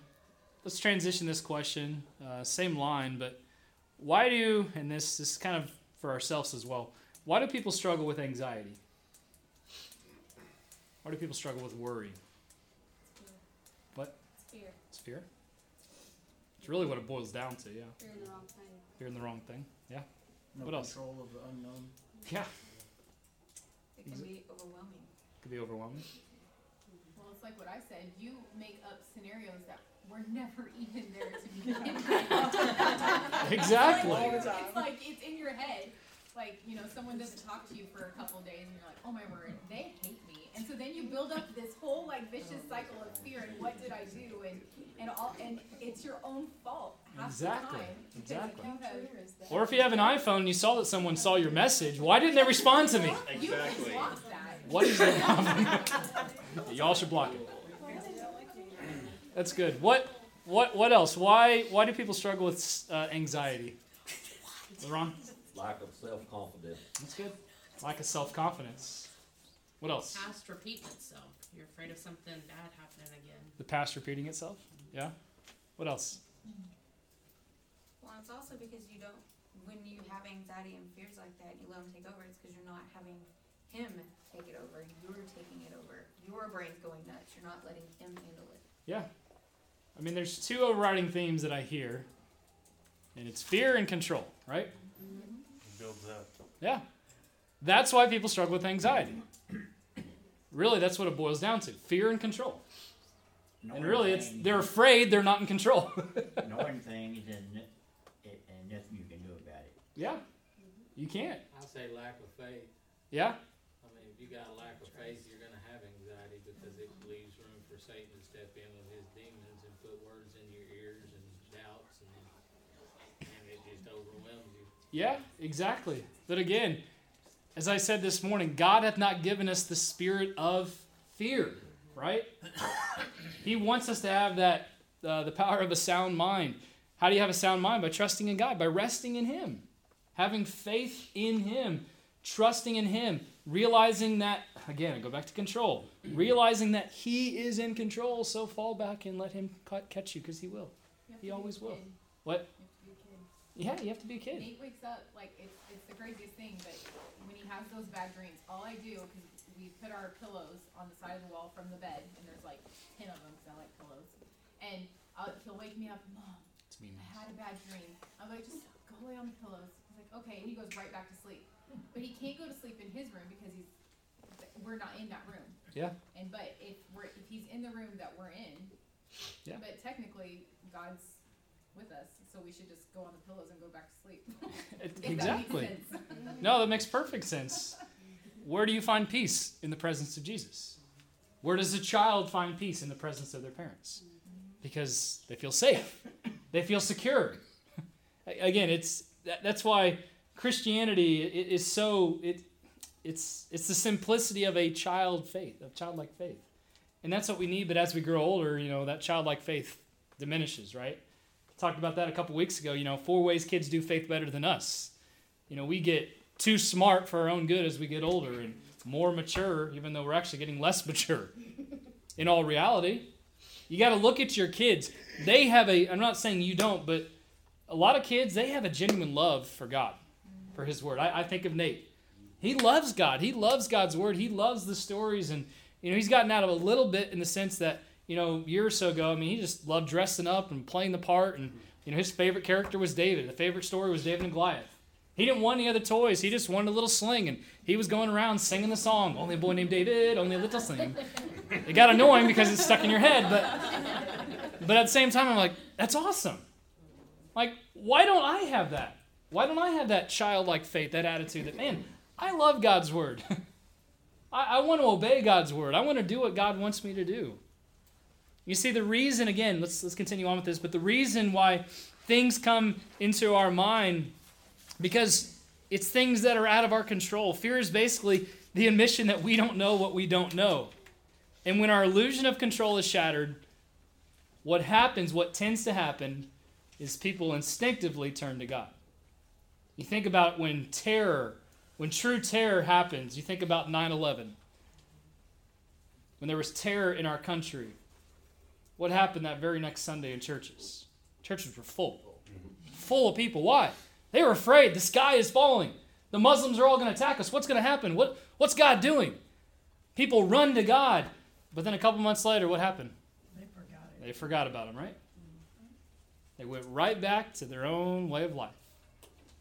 Speaker 2: let's transition this question. Uh, same line, but why do and this this is kind of for ourselves as well. Why do people struggle with anxiety? Why do people struggle with worry? What?
Speaker 9: It's fear.
Speaker 2: It's fear. It's really what it boils down to. Yeah.
Speaker 9: Fear in the wrong thing.
Speaker 2: Fear in the wrong thing. Yeah.
Speaker 3: No
Speaker 2: What else?
Speaker 3: control of the unknown.
Speaker 2: Yeah.
Speaker 5: It can be overwhelming.
Speaker 2: it Could be overwhelming.
Speaker 5: Well, it's like what I said. You make up scenarios that were never even there to begin *laughs* with.
Speaker 2: Exactly.
Speaker 5: It's like, it's like it's in your head. Like you know, someone doesn't talk to you for a couple of days, and you're like, "Oh my word, they hate me." And so then you build up this whole like vicious cycle of fear. And what did I do? And and all and it's your own fault half
Speaker 2: Exactly.
Speaker 5: the time.
Speaker 2: Exactly. Or if you have an iPhone and you saw that someone saw your message, why didn't they respond to me?
Speaker 5: You can block that.
Speaker 2: What is the problem? *laughs* Y'all should block it. That's good. What what what else? Why why do people struggle with uh, anxiety? Ron?
Speaker 14: Lack of self-confidence.
Speaker 2: That's good. Lack of self confidence. What else?
Speaker 15: Past repeating itself. You're afraid of something bad happening again.
Speaker 2: The past repeating itself. Yeah. What else?
Speaker 16: Well, it's also because you don't, when you have anxiety and fears like that, you let them take over, it's because you're not having him take it over. You're taking it over. Your brain's going nuts. You're not letting him handle it.
Speaker 2: Yeah. I mean, there's two overriding themes that I hear, and it's fear and control, right?
Speaker 12: It builds up.
Speaker 2: Yeah. That's why people struggle with anxiety. Really, that's what it boils down to fear and control. And really, it's they're afraid they're not in control. *laughs*
Speaker 17: knowing things and, it, and nothing you can do about it.
Speaker 2: yeah. You can't.
Speaker 18: I'll say lack of faith.
Speaker 2: Yeah.
Speaker 18: I mean, if you got a lack of faith, you're gonna have anxiety because it leaves room for Satan to step in with his demons and put words in your ears and doubts and, and it just overwhelms you.
Speaker 2: Yeah, exactly. But again, as I said this morning, God hath not given us the spirit of fear, right? *coughs* he wants us to have that uh, the power of a sound mind. How do you have a sound mind? By trusting in God, by resting in Him, having faith in Him, trusting in Him, realizing that again, I go back to control, *coughs* realizing that He is in control. So fall back and let Him catch you, because He will. He
Speaker 5: to be a
Speaker 2: always will. What?
Speaker 5: You have to be a kid.
Speaker 2: Yeah, you have to be a kid.
Speaker 5: Nate wakes up like it's it's the craziest thing, but when he has those bad dreams, all I do because we put our pillows on the side of the wall from the bed, and there's like ten of them because I like pillows, and I'll, he'll wake me up, mom.
Speaker 2: It's me.
Speaker 5: I had a bad dream. I'm like, just go lay on the pillows. He's like, okay, and he goes right back to sleep. But he can't go to sleep in his room because he's we're not in that room.
Speaker 2: Yeah.
Speaker 5: And but if we're if he's in the room that we're in,
Speaker 2: Yeah.
Speaker 5: But technically, God's with us, so we should just go on the pillows and go back to sleep. *laughs* If that
Speaker 2: exactly. No, that makes perfect sense. Where do you find peace in the presence of Jesus? Where does a child find peace in the presence of their parents? Because they feel safe, they feel secure. Again, it's that, that's why Christianity is so it it's it's the simplicity of a child faith, of childlike faith, and that's what we need. But as we grow older, you know, that childlike faith diminishes, right? Talked about that a couple weeks ago. You know, four ways kids do faith better than us. You know, we get too smart for our own good as we get older and more mature, even though we're actually getting less *laughs* mature. In all reality, you got to look at your kids. They have a, I'm not saying you don't, but a lot of kids, they have a genuine love for God, for His Word. I, I think of Nate. He loves God. He loves God's Word. He loves the stories. And, you know, he's gotten out of a little bit in the sense that, you know, year or so ago, I mean, he just loved dressing up and playing the part. And, you know, his favorite character was David. The favorite story was David and Goliath. He didn't want any other toys. He just wanted a little sling, and he was going around singing the song. Only a boy named David, only a little sling. *laughs* It got annoying because it's stuck in your head, but but at the same time, I'm like, that's awesome. Like, why don't I have that? Why don't I have that childlike faith, that attitude that man, I love God's word. *laughs* I, I want to obey God's word. I want to do what God wants me to do. You see, the reason again, let's let's continue on with this, but the reason why things come into our mind because it's things that are out of our control. Fear is basically the admission that we don't know what we don't know. And when our illusion of control is shattered, what happens, what tends to happen, is people instinctively turn to God. You think about when terror, when true terror happens, you think about 9 11. When there was terror in our country, what happened that very next Sunday in churches? Churches were full. Full of people. Why? They were afraid. The sky is falling. The Muslims are all going to attack us. What's going to happen? What, what's God doing? People run to God, but then a couple months later, what happened?
Speaker 7: They forgot it.
Speaker 2: They forgot about him, right? They went right back to their own way of life.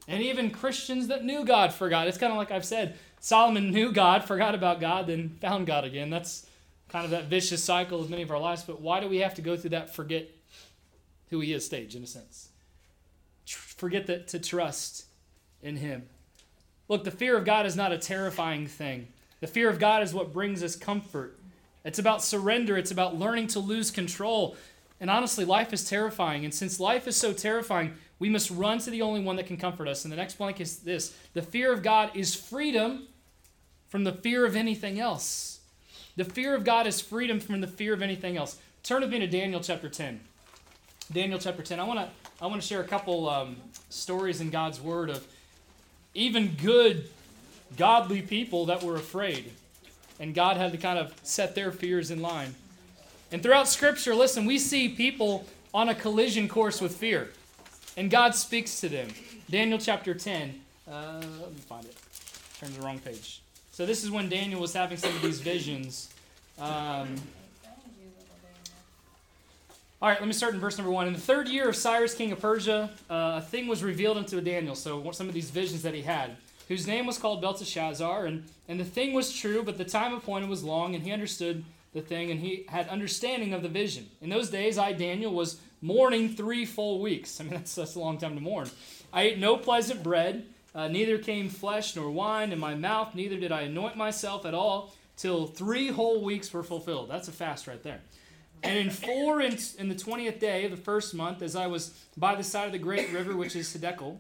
Speaker 2: And even Christians that knew God forgot. It's kind of like I've said Solomon knew God, forgot about God, then found God again. That's kind of that vicious cycle of many of our lives. But why do we have to go through that forget who He is stage, in a sense? Forget that to trust in Him. Look, the fear of God is not a terrifying thing. The fear of God is what brings us comfort. It's about surrender, it's about learning to lose control. And honestly, life is terrifying. And since life is so terrifying, we must run to the only one that can comfort us. And the next blank is this the fear of God is freedom from the fear of anything else. The fear of God is freedom from the fear of anything else. Turn with me to Daniel chapter 10. Daniel chapter 10. I want to I want to share a couple um, stories in God's word of even good, godly people that were afraid. And God had to kind of set their fears in line. And throughout Scripture, listen, we see people on a collision course with fear. And God speaks to them. Daniel chapter 10. Uh, let me find it. Turn to the wrong page. So this is when Daniel was having some of these visions. Um, all right, let me start in verse number one. In the third year of Cyrus, king of Persia, uh, a thing was revealed unto Daniel. So some of these visions that he had, whose name was called Belteshazzar, and and the thing was true, but the time appointed was long, and he understood the thing, and he had understanding of the vision. In those days, I Daniel was mourning three full weeks. I mean, *laughs* that's that's a long time to mourn. I ate no pleasant bread, uh, neither came flesh nor wine in my mouth, neither did I anoint myself at all till three whole weeks were fulfilled. That's a fast right there. And in four in, in the twentieth day of the first month, as I was by the side of the great river which is Hiddekel,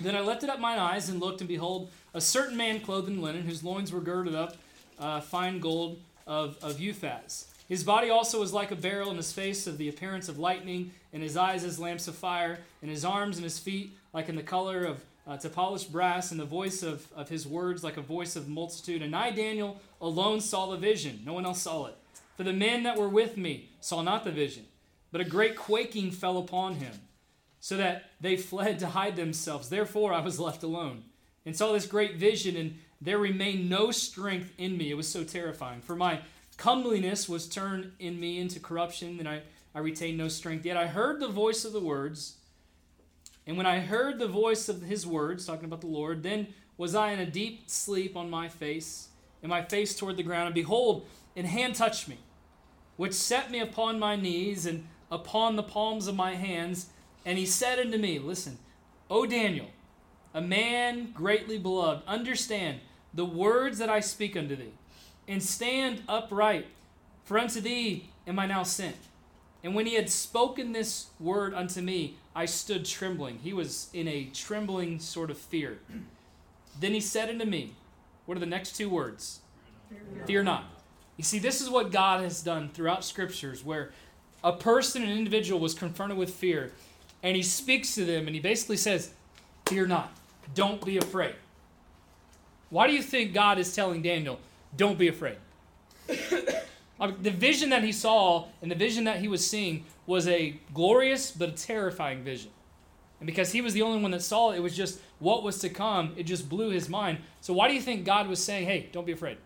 Speaker 2: then I lifted up mine eyes and looked, and behold, a certain man clothed in linen, whose loins were girded up uh, fine gold of, of Uphaz. His body also was like a beryl, and his face of the appearance of lightning, and his eyes as lamps of fire, and his arms and his feet like in the color of uh, to polished brass, and the voice of, of his words like a voice of multitude. And I, Daniel, alone saw the vision. No one else saw it. For the men that were with me saw not the vision, but a great quaking fell upon him, so that they fled to hide themselves. Therefore I was left alone, and saw this great vision, and there remained no strength in me. It was so terrifying. For my comeliness was turned in me into corruption, and I, I retained no strength. Yet I heard the voice of the words, and when I heard the voice of his words, talking about the Lord, then was I in a deep sleep on my face, and my face toward the ground, and behold, an hand touched me which set me upon my knees and upon the palms of my hands. And he said unto me, Listen, O Daniel, a man greatly beloved, understand the words that I speak unto thee, and stand upright, for unto thee am I now sent. And when he had spoken this word unto me, I stood trembling. He was in a trembling sort of fear. Then he said unto me, What are the next two words? Fear not. Fear not. You see, this is what God has done throughout scriptures where a person, an individual, was confronted with fear, and he speaks to them and he basically says, Fear not, don't be afraid. Why do you think God is telling Daniel, Don't be afraid? *coughs* the vision that he saw and the vision that he was seeing was a glorious but a terrifying vision. And because he was the only one that saw it, it was just what was to come. It just blew his mind. So, why do you think God was saying, Hey, don't be afraid?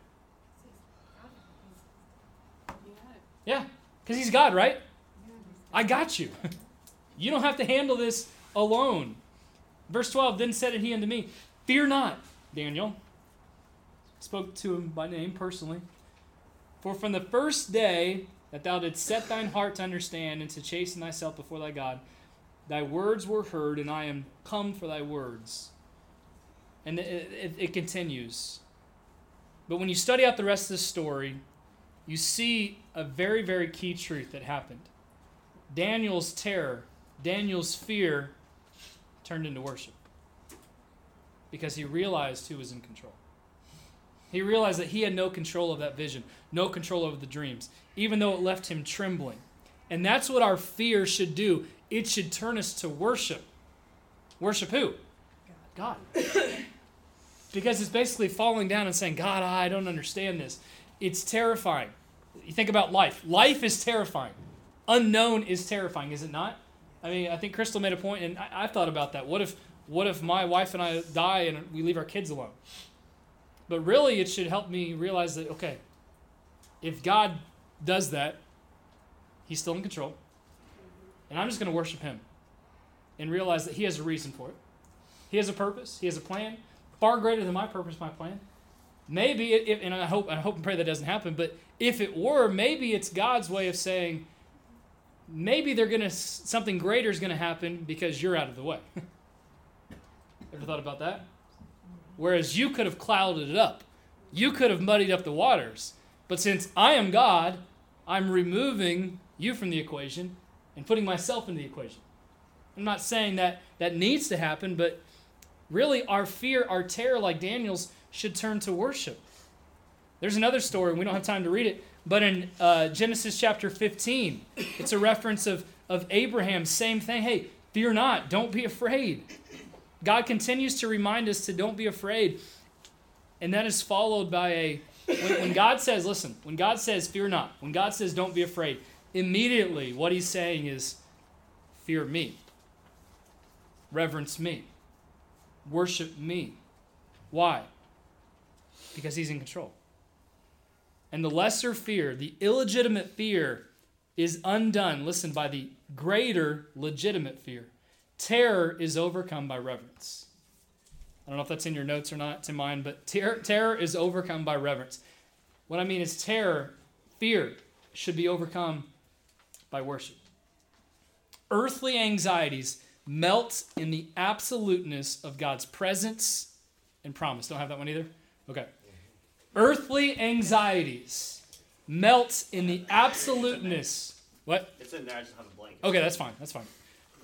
Speaker 2: Yeah, because he's God, right? I got you. *laughs* you don't have to handle this alone. Verse 12 Then said he unto me, Fear not, Daniel. Spoke to him by name personally. For from the first day that thou didst set thine heart to understand and to chasten thyself before thy God, thy words were heard, and I am come for thy words. And it, it, it continues. But when you study out the rest of this story, you see a very, very key truth that happened. Daniel's terror, Daniel's fear turned into worship because he realized who was in control. He realized that he had no control of that vision, no control over the dreams, even though it left him trembling. And that's what our fear should do. It should turn us to worship. Worship who? God. *coughs* because it's basically falling down and saying, God, I don't understand this. It's terrifying. You think about life. Life is terrifying. Unknown is terrifying, is it not? I mean, I think Crystal made a point, and I, have thought about that. What if, what if my wife and I die and we leave our kids alone? But really, it should help me realize that okay, if God does that, He's still in control. And I'm just going to worship Him and realize that He has a reason for it. He has a purpose, He has a plan, far greater than my purpose, my plan. Maybe, it, and I hope, I hope and pray that doesn't happen, but if it were, maybe it's God's way of saying, maybe they're gonna something greater is gonna happen because you're out of the way. *laughs* Ever thought about that? Whereas you could have clouded it up, you could have muddied up the waters. But since I am God, I'm removing you from the equation and putting myself in the equation. I'm not saying that that needs to happen, but really our fear, our terror, like Daniel's, should turn to worship. There's another story, we don't have time to read it, but in uh, Genesis chapter 15, it's a reference of, of Abraham, same thing. Hey, fear not, don't be afraid. God continues to remind us to don't be afraid. And that is followed by a, when, when God says, listen, when God says, fear not, when God says, don't be afraid, immediately what he's saying is, fear me, reverence me, worship me. Why? Because he's in control. And the lesser fear, the illegitimate fear, is undone, listen, by the greater legitimate fear. Terror is overcome by reverence. I don't know if that's in your notes or not, to mine, but ter- terror is overcome by reverence. What I mean is, terror, fear, should be overcome by worship. Earthly anxieties melt in the absoluteness of God's presence and promise. Don't have that one either? Okay. Earthly anxieties melt in the absoluteness. What?
Speaker 1: It's in there. I just have a blank.
Speaker 2: Okay, that's fine. That's fine.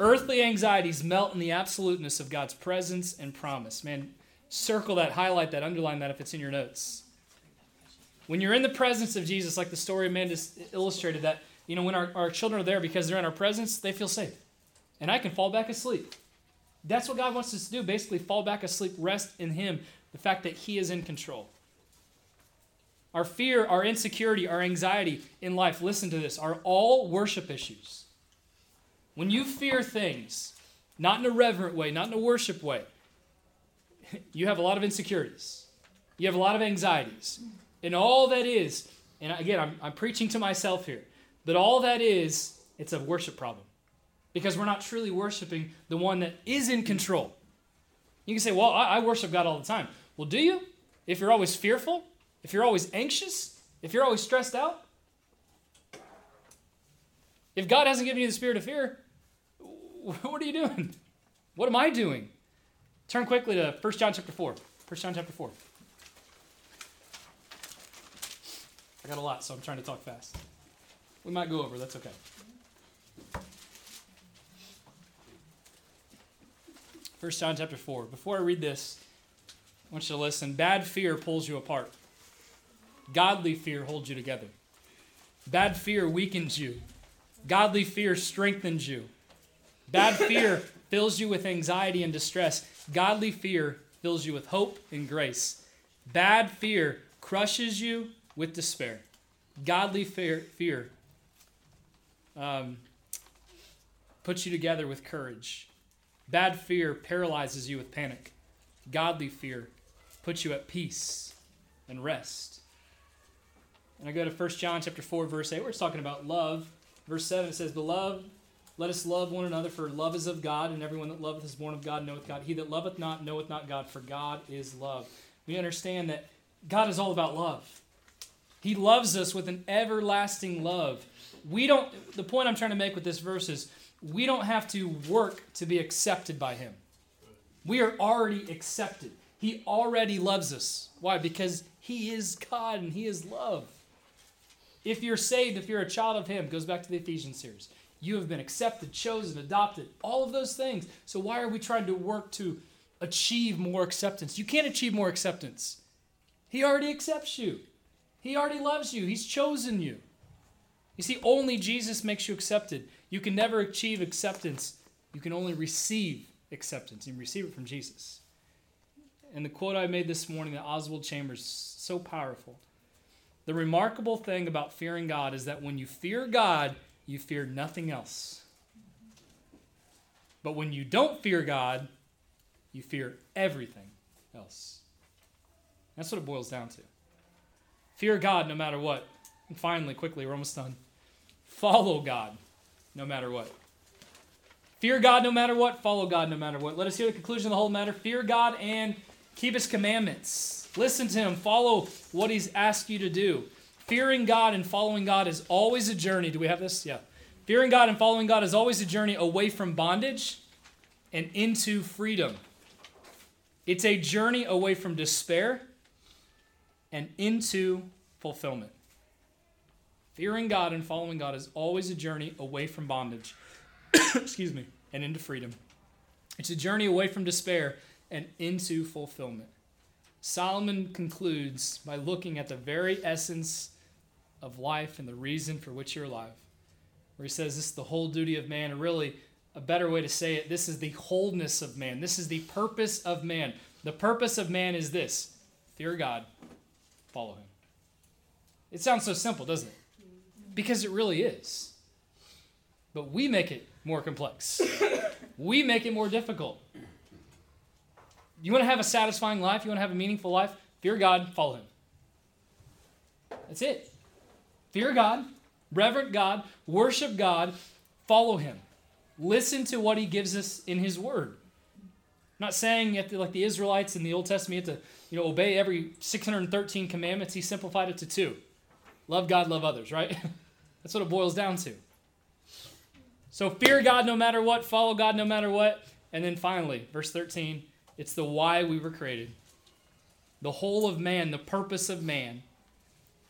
Speaker 2: Earthly anxieties melt in the absoluteness of God's presence and promise. Man, circle that, highlight that, underline that if it's in your notes. When you're in the presence of Jesus, like the story Amanda illustrated, that, you know, when our, our children are there because they're in our presence, they feel safe. And I can fall back asleep. That's what God wants us to do basically, fall back asleep, rest in Him, the fact that He is in control. Our fear, our insecurity, our anxiety in life, listen to this, are all worship issues. When you fear things, not in a reverent way, not in a worship way, you have a lot of insecurities. You have a lot of anxieties. And all that is, and again, I'm, I'm preaching to myself here, but all that is, it's a worship problem. Because we're not truly worshiping the one that is in control. You can say, well, I, I worship God all the time. Well, do you? If you're always fearful, if you're always anxious, if you're always stressed out, if God hasn't given you the spirit of fear, *laughs* what are you doing? What am I doing? Turn quickly to 1 John chapter 4. 1 John chapter 4. I got a lot, so I'm trying to talk fast. We might go over, that's okay. First John chapter 4. Before I read this, I want you to listen. Bad fear pulls you apart. Godly fear holds you together. Bad fear weakens you. Godly fear strengthens you. Bad fear fills you with anxiety and distress. Godly fear fills you with hope and grace. Bad fear crushes you with despair. Godly fear, fear um, puts you together with courage. Bad fear paralyzes you with panic. Godly fear puts you at peace and rest. And I go to 1 John chapter 4, verse 8, where it's talking about love. Verse 7, it says, Beloved, let us love one another, for love is of God, and everyone that loveth is born of God, knoweth God. He that loveth not knoweth not God, for God is love. We understand that God is all about love. He loves us with an everlasting love. We don't, the point I'm trying to make with this verse is we don't have to work to be accepted by Him. We are already accepted. He already loves us. Why? Because He is God and He is love. If you're saved, if you're a child of Him, goes back to the Ephesians series. You have been accepted, chosen, adopted, all of those things. So why are we trying to work to achieve more acceptance? You can't achieve more acceptance. He already accepts you. He already loves you. He's chosen you. You see, only Jesus makes you accepted. You can never achieve acceptance. You can only receive acceptance. You receive it from Jesus. And the quote I made this morning that Oswald Chambers so powerful. The remarkable thing about fearing God is that when you fear God, you fear nothing else. But when you don't fear God, you fear everything else. That's what it boils down to. Fear God no matter what. And finally, quickly, we're almost done. Follow God no matter what. Fear God no matter what, follow God no matter what. Let us hear the conclusion of the whole matter. Fear God and keep his commandments. Listen to him, follow what he's asked you to do. Fearing God and following God is always a journey. Do we have this? Yeah. Fearing God and following God is always a journey away from bondage and into freedom. It's a journey away from despair and into fulfillment. Fearing God and following God is always a journey away from bondage, *coughs* excuse me, and into freedom. It's a journey away from despair and into fulfillment. Solomon concludes by looking at the very essence of life and the reason for which you're alive, where he says this is the whole duty of man, and really a better way to say it, this is the wholeness of man. This is the purpose of man. The purpose of man is this fear God, follow him. It sounds so simple, doesn't it? Because it really is. But we make it more complex, we make it more difficult. You want to have a satisfying life? You want to have a meaningful life? Fear God, follow Him. That's it. Fear God, reverent God, worship God, follow Him. Listen to what He gives us in His Word. I'm not saying you have to, like the Israelites in the Old Testament, you have to you know, obey every 613 commandments. He simplified it to two love God, love others, right? *laughs* That's what it boils down to. So fear God no matter what, follow God no matter what. And then finally, verse 13 it's the why we were created. The whole of man, the purpose of man.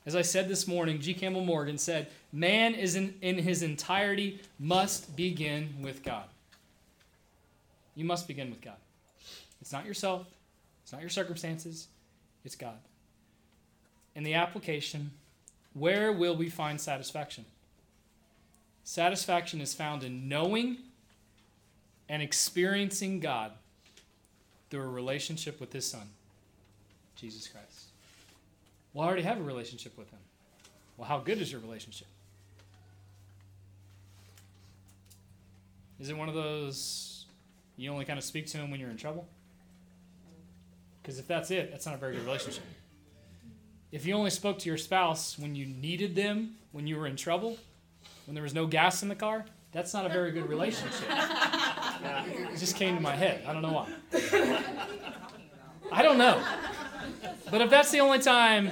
Speaker 2: As I said this morning, G. Campbell Morgan said, Man is in, in his entirety must begin with God. You must begin with God. It's not yourself, it's not your circumstances, it's God. In the application, where will we find satisfaction? Satisfaction is found in knowing and experiencing God through a relationship with His Son, Jesus Christ. Well, I already have a relationship with Him. Well, how good is your relationship? Is it one of those you only kind of speak to Him when you're in trouble? Because if that's it, that's not a very good relationship. If you only spoke to your spouse when you needed them, when you were in trouble, when there was no gas in the car, that's not a very good relationship. *laughs* It just came to my head. I don't know why. I don't know. But if that's the only time,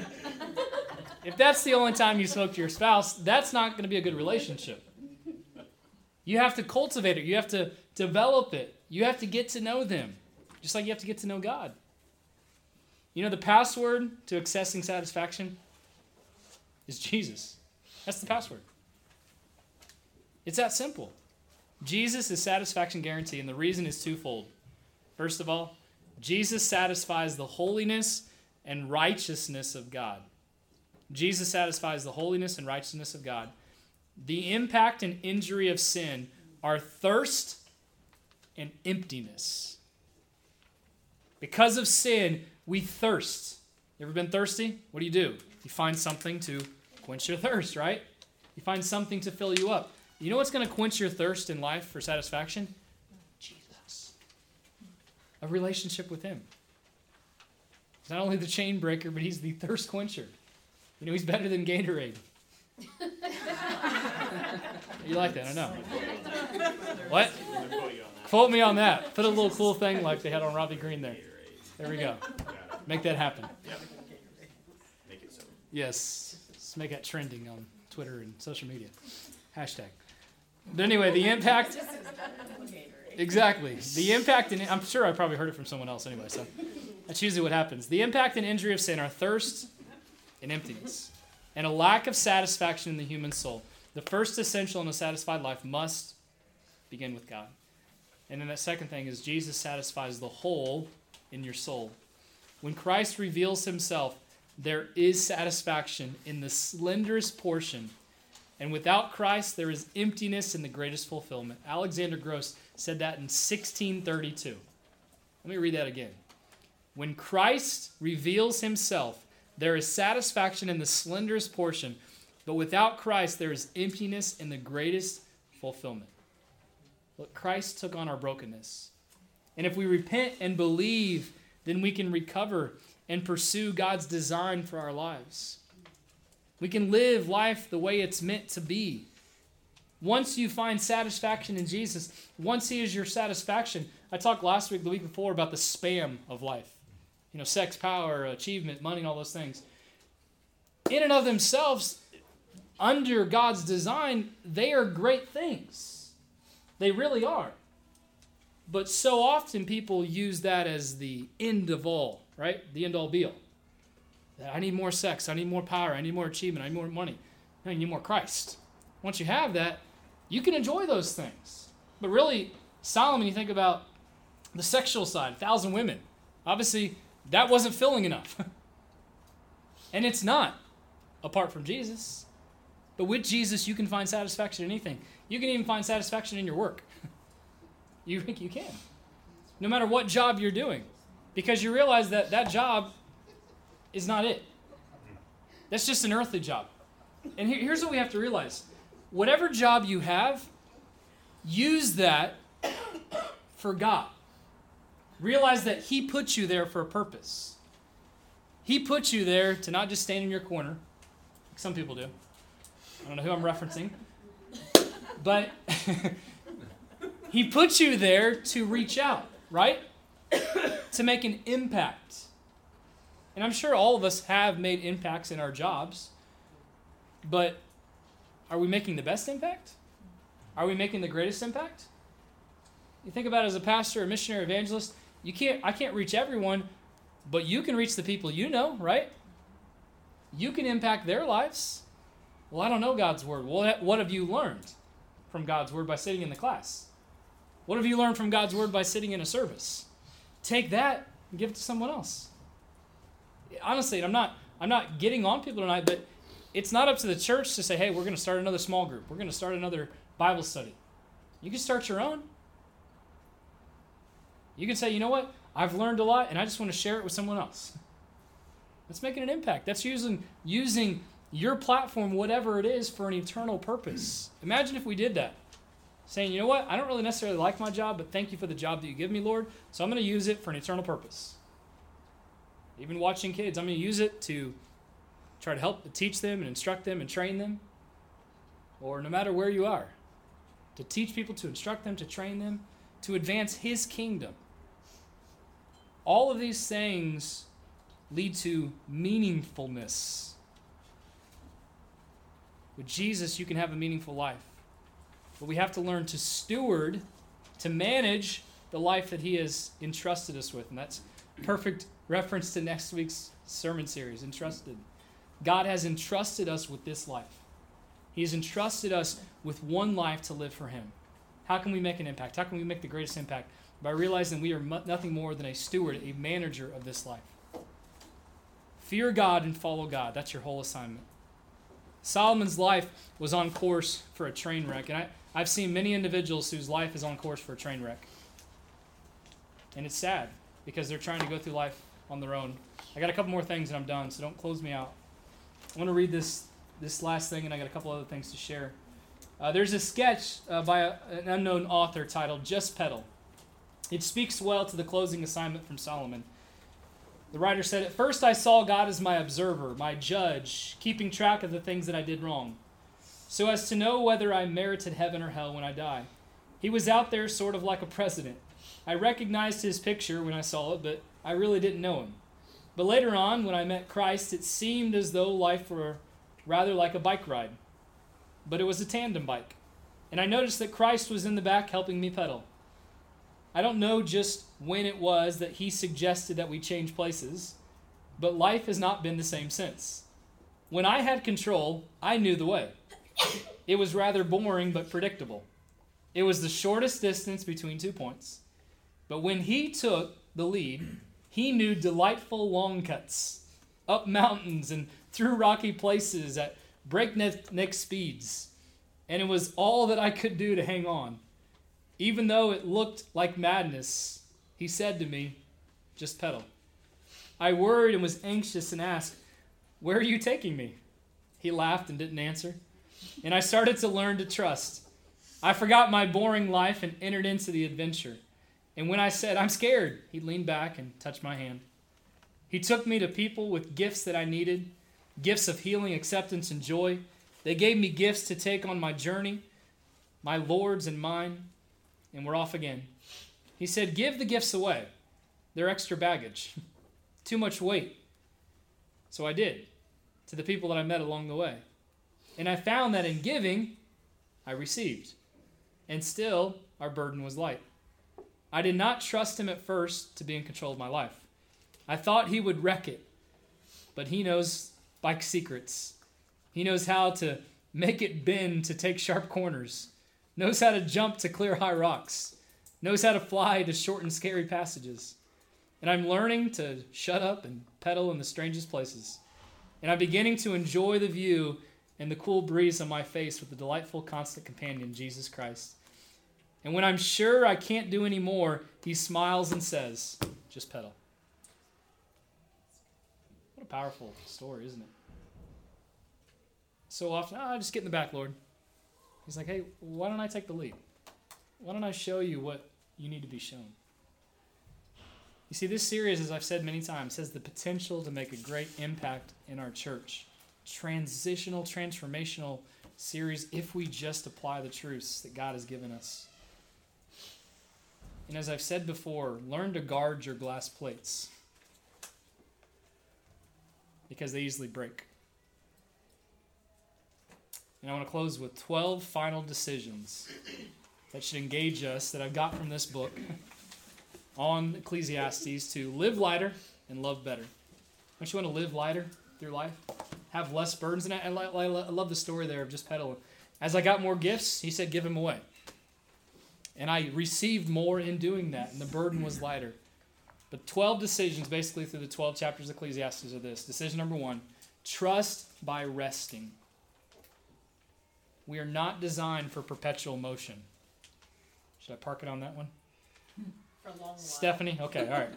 Speaker 2: if that's the only time you spoke to your spouse, that's not going to be a good relationship. You have to cultivate it. You have to develop it. You have to get to know them, just like you have to get to know God. You know, the password to accessing satisfaction is Jesus. That's the password. It's that simple. Jesus is satisfaction guarantee, and the reason is twofold. First of all, Jesus satisfies the holiness and righteousness of God. Jesus satisfies the holiness and righteousness of God. The impact and injury of sin are thirst and emptiness. Because of sin, we thirst. You ever been thirsty? What do you do? You find something to quench your thirst, right? You find something to fill you up. You know what's going to quench your thirst in life for satisfaction? Jesus. A relationship with Him. He's not only the chain breaker, but He's the thirst quencher. You know, He's better than Gatorade. you like that? I know. What? Quote me on that. Put a little cool thing like they had on Robbie Green there. There we go. Make that happen. Yes. Let's make that trending on Twitter and social media. Hashtag. But anyway, the impact. Exactly. The impact, and I'm sure I probably heard it from someone else anyway, so that's usually what happens. The impact and injury of sin are thirst and emptiness, and a lack of satisfaction in the human soul. The first essential in a satisfied life must begin with God. And then that second thing is Jesus satisfies the hole in your soul. When Christ reveals himself, there is satisfaction in the slenderest portion. And without Christ, there is emptiness in the greatest fulfillment. Alexander Grosse said that in 1632. Let me read that again. When Christ reveals himself, there is satisfaction in the slenderest portion, but without Christ, there is emptiness in the greatest fulfillment. Look, Christ took on our brokenness. And if we repent and believe, then we can recover and pursue God's design for our lives. We can live life the way it's meant to be. Once you find satisfaction in Jesus, once He is your satisfaction, I talked last week, the week before, about the spam of life. You know, sex, power, achievement, money, and all those things. In and of themselves, under God's design, they are great things. They really are. But so often people use that as the end of all, right? The end all be all. I need more sex. I need more power. I need more achievement. I need more money. You need more Christ. Once you have that, you can enjoy those things. But really, Solomon, you think about the sexual side, thousand women. Obviously, that wasn't filling enough. *laughs* and it's not, apart from Jesus. But with Jesus, you can find satisfaction in anything. You can even find satisfaction in your work. *laughs* you think you can. No matter what job you're doing. Because you realize that that job is not it. That's just an earthly job. And here's what we have to realize whatever job you have, use that *coughs* for God. Realize that He put you there for a purpose. He put you there to not just stand in your corner, like some people do. I don't know who I'm referencing. But *laughs* He put you there to reach out, right? to make an impact. And I'm sure all of us have made impacts in our jobs, but are we making the best impact? Are we making the greatest impact? You think about it as a pastor, a missionary, evangelist, you can't I can't reach everyone, but you can reach the people you know, right? You can impact their lives. Well, I don't know God's word. Well, what have you learned from God's word by sitting in the class? What have you learned from God's word by sitting in a service? Take that and give it to someone else honestly, I'm not I'm not getting on people tonight, but it's not up to the church to say, hey, we're going to start another small group. We're going to start another Bible study. You can start your own. You can say, you know what? I've learned a lot and I just want to share it with someone else. That's making an impact. That's using using your platform, whatever it is, for an eternal purpose. Imagine if we did that. Saying, you know what? I don't really necessarily like my job, but thank you for the job that you give me, Lord. So I'm going to use it for an eternal purpose. Even watching kids, I'm going to use it to try to help teach them and instruct them and train them. Or no matter where you are, to teach people, to instruct them, to train them, to advance His kingdom. All of these things lead to meaningfulness. With Jesus, you can have a meaningful life. But we have to learn to steward, to manage the life that He has entrusted us with. And that's perfect reference to next week's sermon series, Entrusted. God has entrusted us with this life. He has entrusted us with one life to live for Him. How can we make an impact? How can we make the greatest impact? By realizing we are nothing more than a steward, a manager of this life. Fear God and follow God. That's your whole assignment. Solomon's life was on course for a train wreck. And I, I've seen many individuals whose life is on course for a train wreck. And it's sad because they're trying to go through life on their own. I got a couple more things and I'm done, so don't close me out. I want to read this this last thing, and I got a couple other things to share. Uh, there's a sketch uh, by a, an unknown author titled "Just Pedal." It speaks well to the closing assignment from Solomon. The writer said, At first I saw God as my observer, my judge, keeping track of the things that I did wrong, so as to know whether I merited heaven or hell when I die. He was out there sort of like a president. I recognized his picture when I saw it, but I really didn't know him. But later on, when I met Christ, it seemed as though life were rather like a bike ride. But it was a tandem bike. And I noticed that Christ was in the back helping me pedal. I don't know just when it was that he suggested that we change places, but life has not been the same since. When I had control, I knew the way. It was rather boring but predictable. It was the shortest distance between two points. But when he took the lead, he knew delightful long cuts up mountains and through rocky places at breakneck speeds. And it was all that I could do to hang on. Even though it looked like madness, he said to me, just pedal. I worried and was anxious and asked, Where are you taking me? He laughed and didn't answer. And I started to learn to trust. I forgot my boring life and entered into the adventure. And when I said, I'm scared, he leaned back and touched my hand. He took me to people with gifts that I needed. gifts of healing, acceptance, and joy. They gave me gifts to take on my journey, my Lord's and mine, and we're off again. He said, Give the gifts away. They're extra baggage, *laughs* too much weight. So I did to the people that I met along the way. And I found that in giving, I received. And still, our burden was light. I did not trust him at first to be in control of my life. I thought he would wreck it, but he knows bike secrets. He knows how to make it bend to take sharp corners, knows how to jump to clear high rocks, knows how to fly to shorten scary passages. And I'm learning to shut up and pedal in the strangest places. And I'm beginning to enjoy the view and the cool breeze on my face with the delightful constant companion, Jesus Christ. And when I'm sure I can't do any more, he smiles and says, Just pedal. What a powerful story, isn't it? So often, oh, just get in the back, Lord. He's like, hey, why don't I take the lead? Why don't I show you what you need to be shown? You see, this series, as I've said many times, has the potential to make a great impact in our church. Transitional, transformational series if we just apply the truths that God has given us. And as I've said before, learn to guard your glass plates because they easily break. And I want to close with 12 final decisions that should engage us that I've got from this book on Ecclesiastes to live lighter and love better. Don't you want to live lighter through life? Have less burdens? And I, I, I love the story there of just pedaling. As I got more gifts, he said, give them away. And I received more in doing that, and the burden was lighter. But 12 decisions, basically through the 12 chapters of Ecclesiastes, are this. Decision number one trust by resting. We are not designed for perpetual motion. Should I park it on that one?
Speaker 7: For a long while.
Speaker 2: Stephanie? Okay, all right.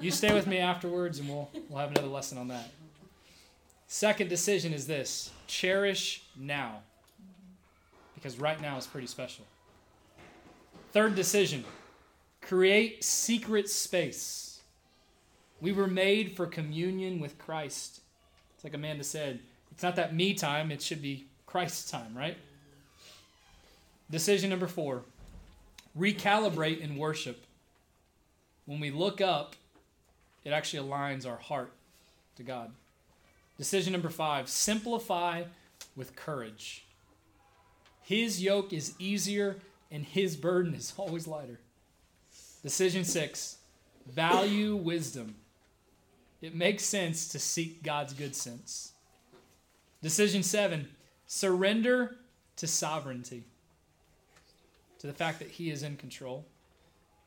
Speaker 2: You stay with me afterwards and we'll, we'll have another lesson on that. Second decision is this cherish now. Because right now is pretty special. Third decision create secret space. We were made for communion with Christ. It's like Amanda said it's not that me time, it should be Christ's time, right? Decision number four recalibrate in worship. When we look up, it actually aligns our heart to God. Decision number five simplify with courage. His yoke is easier and his burden is *laughs* always lighter. Decision six value wisdom. It makes sense to seek God's good sense. Decision seven surrender to sovereignty the fact that He is in control.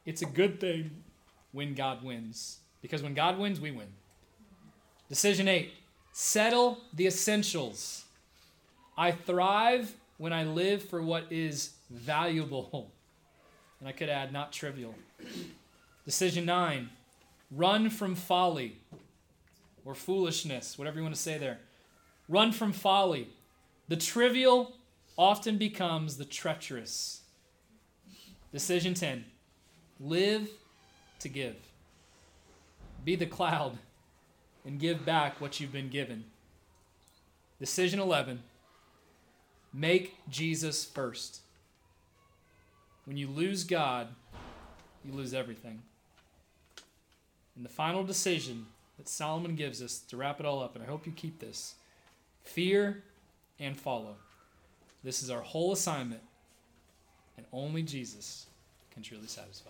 Speaker 2: It's a good thing when God wins, because when God wins, we win. Decision eight settle the essentials. I thrive when I live for what is valuable. And I could add, not trivial. Decision nine run from folly or foolishness, whatever you want to say there. Run from folly. The trivial often becomes the treacherous. Decision 10 live to give. Be the cloud and give back what you've been given. Decision 11 make Jesus first. When you lose God, you lose everything. And the final decision that Solomon gives us to wrap it all up, and I hope you keep this fear and follow. This is our whole assignment and only Jesus can truly satisfy.